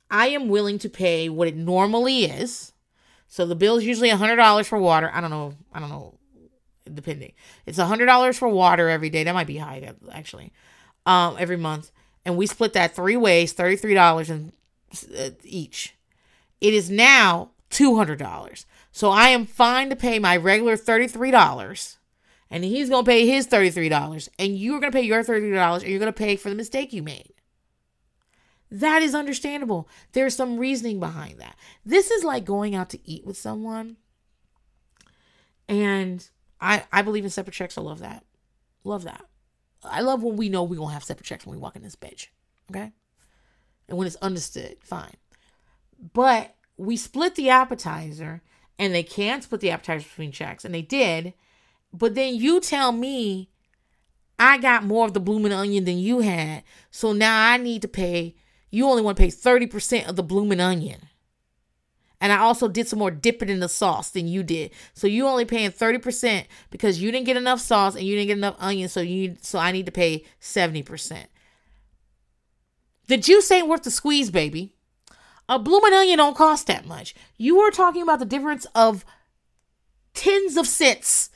[SPEAKER 1] I am willing to pay what it normally is. So the bill is usually $100 for water. I don't know. I don't know depending. It's a hundred dollars for water every day. That might be high actually. Um, every month, and we split that three ways, thirty three dollars in uh, each. It is now two hundred dollars. So I am fine to pay my regular $33 and he's going to pay his $33 and you're going to pay your $33 and you're going to pay for the mistake you made. That is understandable. There's some reasoning behind that. This is like going out to eat with someone. And I I believe in separate checks. I love that. Love that. I love when we know we're to have separate checks when we walk in this bitch. Okay? And when it's understood, fine. But we split the appetizer and they can split the appetizer between checks and they did. But then you tell me I got more of the blooming onion than you had. So now I need to pay you only want to pay 30% of the blooming onion. And I also did some more dipping in the sauce than you did. So you only paying 30% because you didn't get enough sauce and you didn't get enough onion. So you so I need to pay 70%. The juice ain't worth the squeeze, baby. A blooming onion don't cost that much. You are talking about the difference of tens of cents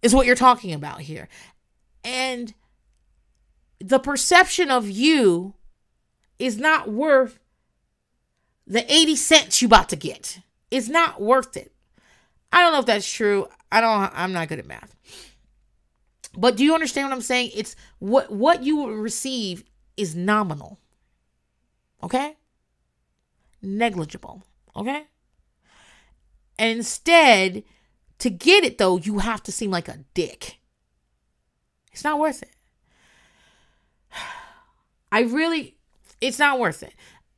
[SPEAKER 1] is what you're talking about here. And the perception of you is not worth the 80 cents you about to get. It's not worth it. I don't know if that's true. I don't I'm not good at math. But do you understand what I'm saying? It's what what you will receive is nominal. Okay? Negligible. Okay? And instead, to get it though, you have to seem like a dick. It's not worth it. I really it's not worth it.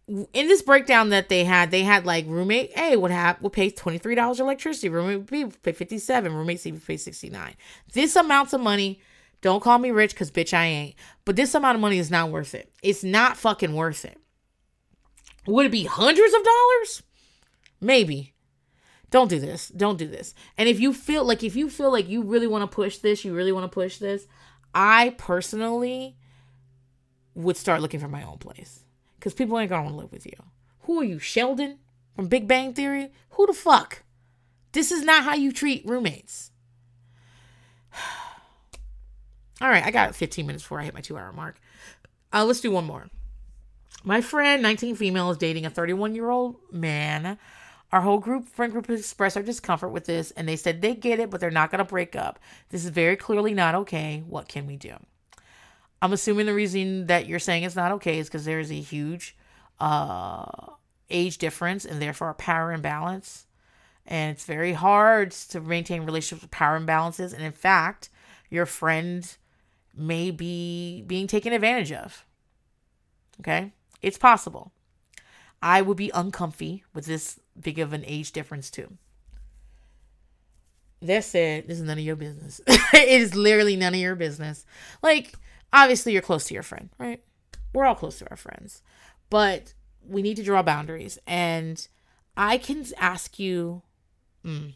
[SPEAKER 1] In this breakdown that they had, they had like roommate A would have would pay twenty three dollars electricity, roommate B would pay fifty seven, roommate C would pay sixty nine. This amounts of money. Don't call me rich because bitch I ain't. But this amount of money is not worth it. It's not fucking worth it. Would it be hundreds of dollars? Maybe. Don't do this. Don't do this. And if you feel like if you feel like you really want to push this, you really want to push this, I personally would start looking for my own place. Because people ain't gonna live with you. Who are you, Sheldon from Big Bang Theory? Who the fuck? This is not how you treat roommates. All right, I got 15 minutes before I hit my two hour mark. Uh, let's do one more. My friend, 19 female, is dating a 31 year old man. Our whole group, friend group, expressed our discomfort with this, and they said they get it, but they're not going to break up. This is very clearly not okay. What can we do? I'm assuming the reason that you're saying it's not okay is because there is a huge uh, age difference and therefore a power imbalance. And it's very hard to maintain relationships with power imbalances. And in fact, your friend may be being taken advantage of. Okay? It's possible. I would be uncomfy with this big of an age difference too. That said, this is none of your business. it is literally none of your business. Like, obviously you're close to your friend, right? We're all close to our friends, but we need to draw boundaries. And I can ask you, mm,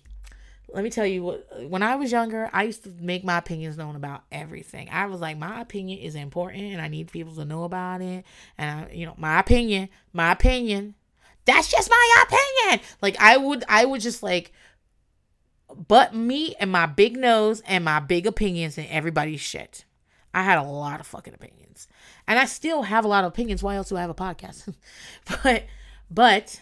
[SPEAKER 1] let me tell you what, when I was younger, I used to make my opinions known about everything. I was like, my opinion is important and I need people to know about it. And I, you know, my opinion, my opinion, that's just my opinion. Like I would, I would just like, but me and my big nose and my big opinions and everybody's shit. I had a lot of fucking opinions. And I still have a lot of opinions. Why else do I have a podcast? but but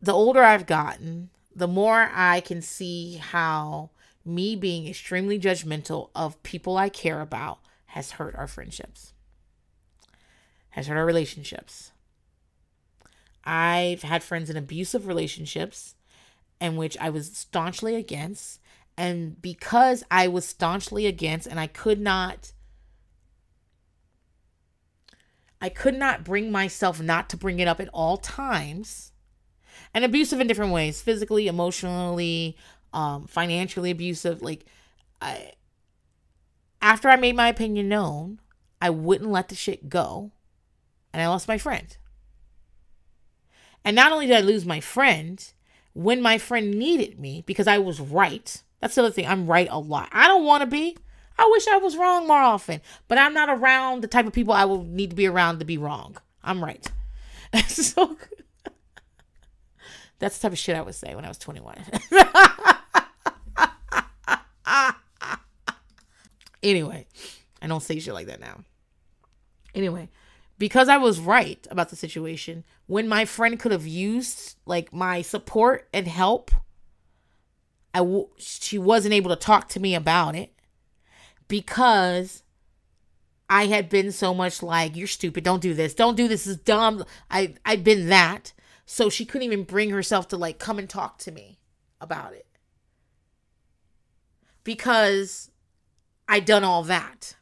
[SPEAKER 1] the older I've gotten, the more I can see how me being extremely judgmental of people I care about has hurt our friendships, has hurt our relationships. I've had friends in abusive relationships in which I was staunchly against and because I was staunchly against and I could not I could not bring myself not to bring it up at all times. And abusive in different ways, physically, emotionally, um, financially abusive. Like I after I made my opinion known, I wouldn't let the shit go. And I lost my friend. And not only did I lose my friend, when my friend needed me because I was right, that's the other thing. I'm right a lot. I don't want to be. I wish I was wrong more often, but I'm not around the type of people I will need to be around to be wrong. I'm right. so that's the type of shit I would say when I was 21. anyway, I don't say shit like that now. Anyway, because I was right about the situation, when my friend could have used like my support and help, I w- she wasn't able to talk to me about it because I had been so much like you're stupid, don't do this, don't do this, this is dumb. I I'd been that, so she couldn't even bring herself to like come and talk to me about it because I'd done all that.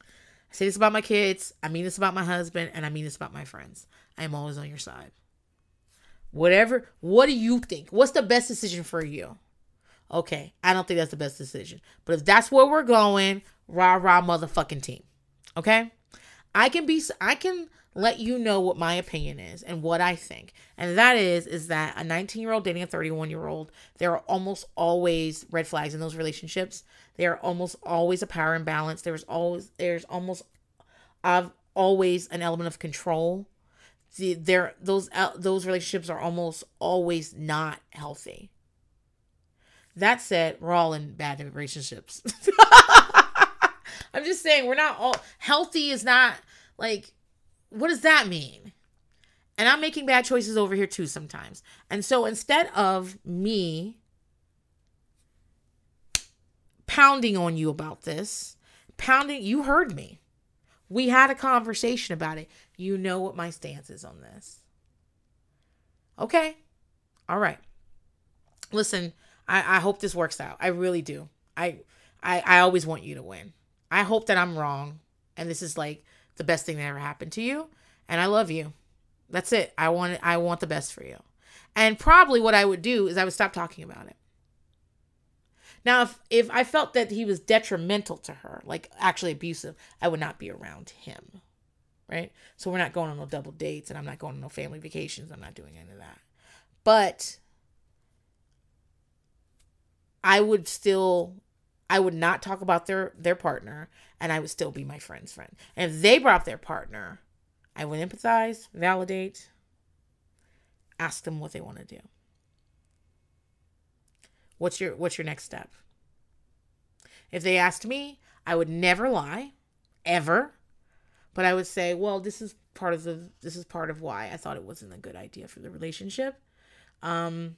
[SPEAKER 1] I say this about my kids, I mean this about my husband, and I mean this about my friends. I am always on your side. Whatever, what do you think? What's the best decision for you? Okay, I don't think that's the best decision. But if that's where we're going, rah rah motherfucking team. Okay? I can be I can let you know what my opinion is and what I think. And that is is that a 19-year-old dating a 31-year-old, there are almost always red flags in those relationships. There are almost always a power imbalance. There's always there's almost of always an element of control. The, there those those relationships are almost always not healthy. That said, we're all in bad relationships. I'm just saying we're not all healthy is not like what does that mean? And I'm making bad choices over here too sometimes. And so instead of me pounding on you about this, pounding, you heard me. We had a conversation about it. You know what my stance is on this. Okay. All right. Listen, I, I hope this works out. I really do. I, I I always want you to win. I hope that I'm wrong and this is like the best thing that ever happened to you and I love you. That's it. I want I want the best for you. And probably what I would do is I would stop talking about it. Now if if I felt that he was detrimental to her, like actually abusive, I would not be around him. Right? So we're not going on no double dates and I'm not going on no family vacations. I'm not doing any of that. But I would still I would not talk about their their partner and I would still be my friend's friend. And if they brought their partner, I would empathize, validate, ask them what they want to do. What's your what's your next step? If they asked me, I would never lie, ever. But I would say, well, this is part of the this is part of why I thought it wasn't a good idea for the relationship. Um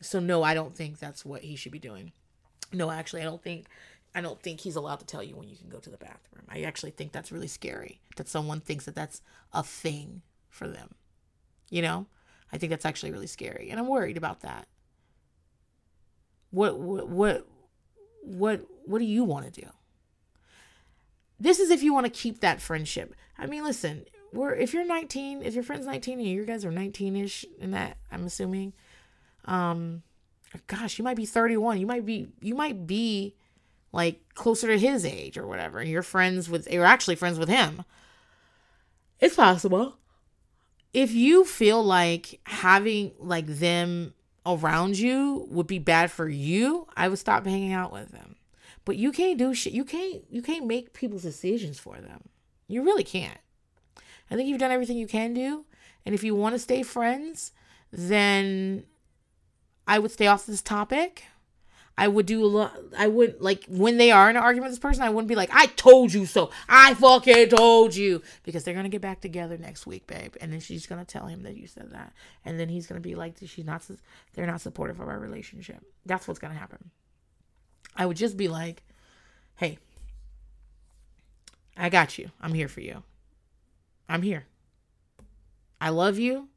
[SPEAKER 1] so no, I don't think that's what he should be doing. No, actually, I don't think I don't think he's allowed to tell you when you can go to the bathroom. I actually think that's really scary that someone thinks that that's a thing for them. You know? I think that's actually really scary and I'm worried about that. What what what what what do you want to do? This is if you want to keep that friendship. I mean, listen, we're if you're 19, if your friend's 19 and you guys are 19ish in that, I'm assuming, um gosh you might be 31 you might be you might be like closer to his age or whatever and you're friends with you're actually friends with him. It's possible. If you feel like having like them around you would be bad for you i would stop hanging out with them but you can't do shit you can't you can't make people's decisions for them you really can't i think you've done everything you can do and if you want to stay friends then I would stay off this topic. I would do a lot. I would like when they are in an argument with this person. I wouldn't be like, "I told you so." I fucking told you because they're gonna get back together next week, babe. And then she's gonna tell him that you said that, and then he's gonna be like, "She's not. They're not supportive of our relationship." That's what's gonna happen. I would just be like, "Hey, I got you. I'm here for you. I'm here. I love you.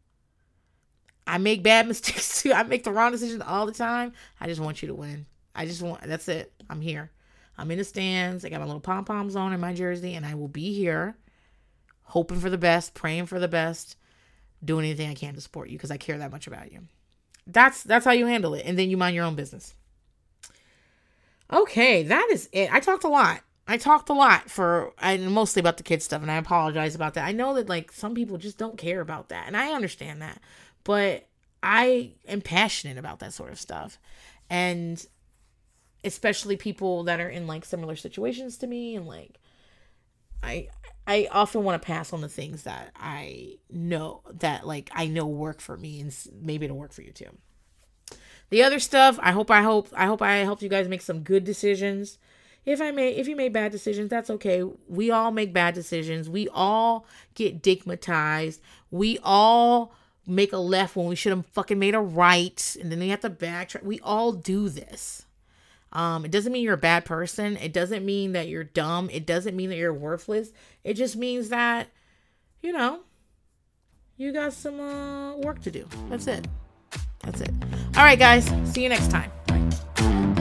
[SPEAKER 1] I make bad mistakes too. I make the wrong decisions all the time. I just want you to win. I just want that's it. I'm here. I'm in the stands. I got my little pom poms on in my jersey, and I will be here, hoping for the best, praying for the best, doing anything I can to support you because I care that much about you. That's that's how you handle it, and then you mind your own business. Okay, that is it. I talked a lot. I talked a lot for and mostly about the kid stuff, and I apologize about that. I know that like some people just don't care about that, and I understand that but I am passionate about that sort of stuff. And especially people that are in like similar situations to me and like I I often want to pass on the things that I know that like I know work for me and maybe it'll work for you too. The other stuff, I hope I hope I hope I helped you guys make some good decisions. if I made if you made bad decisions, that's okay. We all make bad decisions. We all get digmatized. We all make a left when we should have fucking made a right, and then we have to backtrack. We all do this. Um, it doesn't mean you're a bad person. It doesn't mean that you're dumb. It doesn't mean that you're worthless. It just means that, you know, you got some uh, work to do. That's it. That's it. All right, guys. See you next time. Bye.